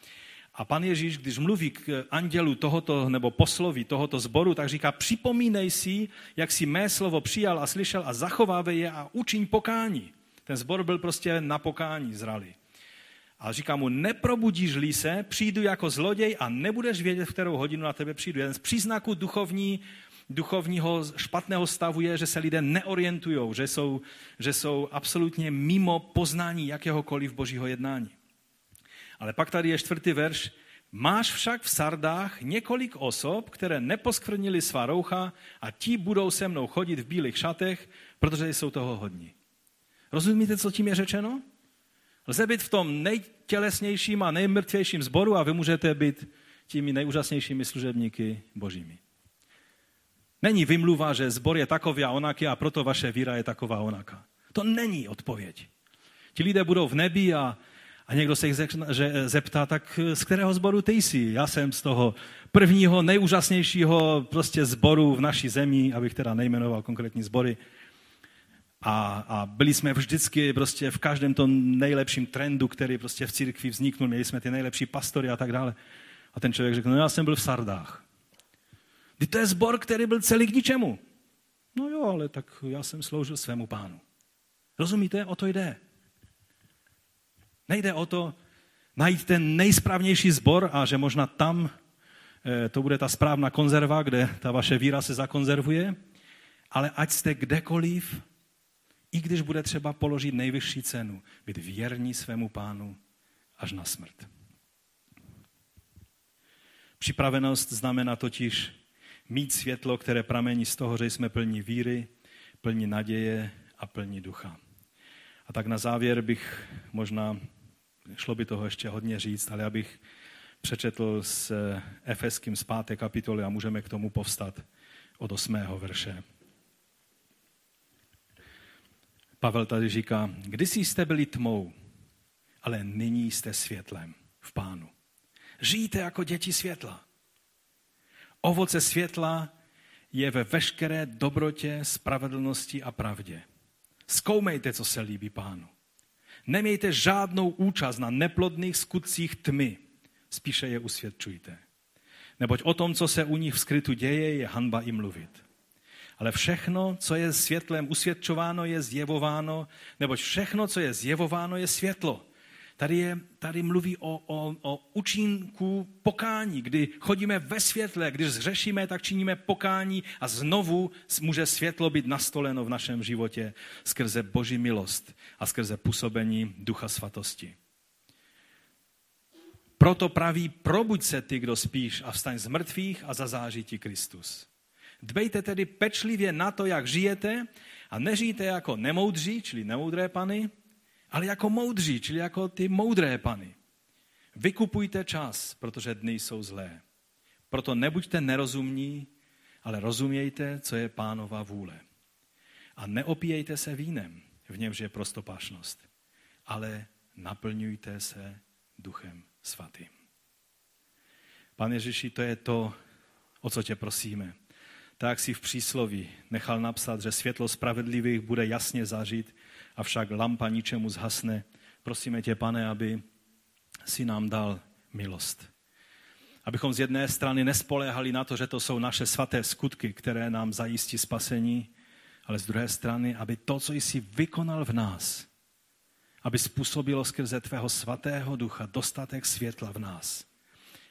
Speaker 1: a pan Ježíš, když mluví k andělu tohoto, nebo poslovi tohoto zboru, tak říká, připomínej si, jak si mé slovo přijal a slyšel a zachovávej je a učiň pokání. Ten zbor byl prostě na pokání zralý. A říká mu, neprobudíš-li se, přijdu jako zloděj a nebudeš vědět, v kterou hodinu na tebe přijdu. Jeden z příznaků duchovní, duchovního špatného stavu je, že se lidé neorientují, že jsou, že jsou absolutně mimo poznání jakéhokoliv božího jednání. Ale pak tady je čtvrtý verš. Máš však v Sardách několik osob, které neposkvrnili svá roucha a ti budou se mnou chodit v bílých šatech, protože jsou toho hodní. Rozumíte, co tím je řečeno? Lze být v tom nejtělesnějším a nejmrtvějším sboru a vy můžete být těmi nejúžasnějšími služebníky božími. Není vymluva, že zbor je takový a onaký a proto vaše víra je taková onaká. To není odpověď. Ti lidé budou v nebi a a někdo se jich zeptá, tak z kterého sboru ty jsi? Já jsem z toho prvního, nejúžasnějšího prostě sboru v naší zemi, abych teda nejmenoval konkrétní sbory. A, a byli jsme vždycky prostě v každém tom nejlepším trendu, který prostě v církvi vzniknul. Měli jsme ty nejlepší pastory a tak dále. A ten člověk řekl, no já jsem byl v Sardách. Kdy to je sbor, který byl celý k ničemu. No jo, ale tak já jsem sloužil svému pánu. Rozumíte? O to jde. Nejde o to najít ten nejsprávnější zbor a že možná tam eh, to bude ta správná konzerva, kde ta vaše víra se zakonzervuje, ale ať jste kdekoliv, i když bude třeba položit nejvyšší cenu, být věrní svému pánu až na smrt. Připravenost znamená totiž mít světlo, které pramení z toho, že jsme plní víry, plní naděje a plní ducha. A tak na závěr bych možná, šlo by toho ještě hodně říct, ale abych přečetl s Efeským z páté kapitoly a můžeme k tomu povstat od osmého verše. Pavel tady říká, kdysi jste byli tmou, ale nyní jste světlem v pánu. Žijte jako děti světla. Ovoce světla je ve veškeré dobrotě, spravedlnosti a pravdě. Zkoumejte, co se líbí pánu. Nemějte žádnou účast na neplodných skutcích tmy, spíše je usvědčujte. Neboť o tom, co se u nich v skrytu děje, je hanba i mluvit. Ale všechno, co je světlem usvědčováno, je zjevováno, neboť všechno, co je zjevováno, je světlo. Tady, je, tady mluví o, o, o účinku pokání, kdy chodíme ve světle, když zřešíme, tak činíme pokání a znovu může světlo být nastoleno v našem životě skrze Boží milost a skrze působení Ducha Svatosti. Proto praví, probuď se ty, kdo spíš a vstaň z mrtvých a zazáří ti Kristus. Dbejte tedy pečlivě na to, jak žijete a nežijte jako nemoudří, čili nemoudré pany, ale jako moudří, čili jako ty moudré pany. Vykupujte čas, protože dny jsou zlé. Proto nebuďte nerozumní, ale rozumějte, co je pánova vůle. A neopíjejte se vínem, v němž je prostopášnost, ale naplňujte se duchem svatým. Pane Ježíši, to je to, o co tě prosíme. Tak si v přísloví nechal napsat, že světlo spravedlivých bude jasně zažít, avšak lampa ničemu zhasne. Prosíme tě, pane, aby si nám dal milost. Abychom z jedné strany nespoléhali na to, že to jsou naše svaté skutky, které nám zajistí spasení, ale z druhé strany, aby to, co jsi vykonal v nás, aby způsobilo skrze tvého svatého ducha dostatek světla v nás.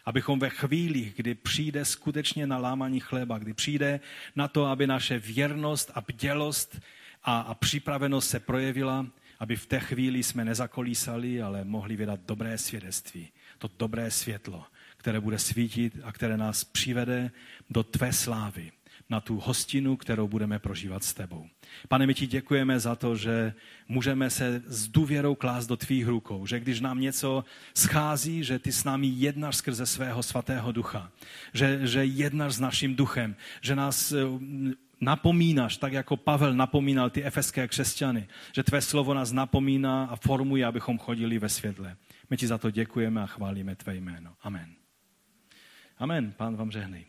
Speaker 1: Abychom ve chvíli, kdy přijde skutečně na lámaní chleba, kdy přijde na to, aby naše věrnost a bdělost a, a připravenost se projevila, aby v té chvíli jsme nezakolísali, ale mohli vydat dobré svědectví. To dobré světlo, které bude svítit a které nás přivede do tvé slávy, na tu hostinu, kterou budeme prožívat s tebou. Pane, my ti děkujeme za to, že můžeme se s důvěrou klást do tvých rukou, že když nám něco schází, že ty s námi jednáš skrze svého svatého ducha, že, že jednáš s naším duchem, že nás napomínáš, tak jako Pavel napomínal ty efeské křesťany, že tvé slovo nás napomíná a formuje, abychom chodili ve světle. My ti za to děkujeme a chválíme tvé jméno. Amen. Amen. Pán vám žehnej.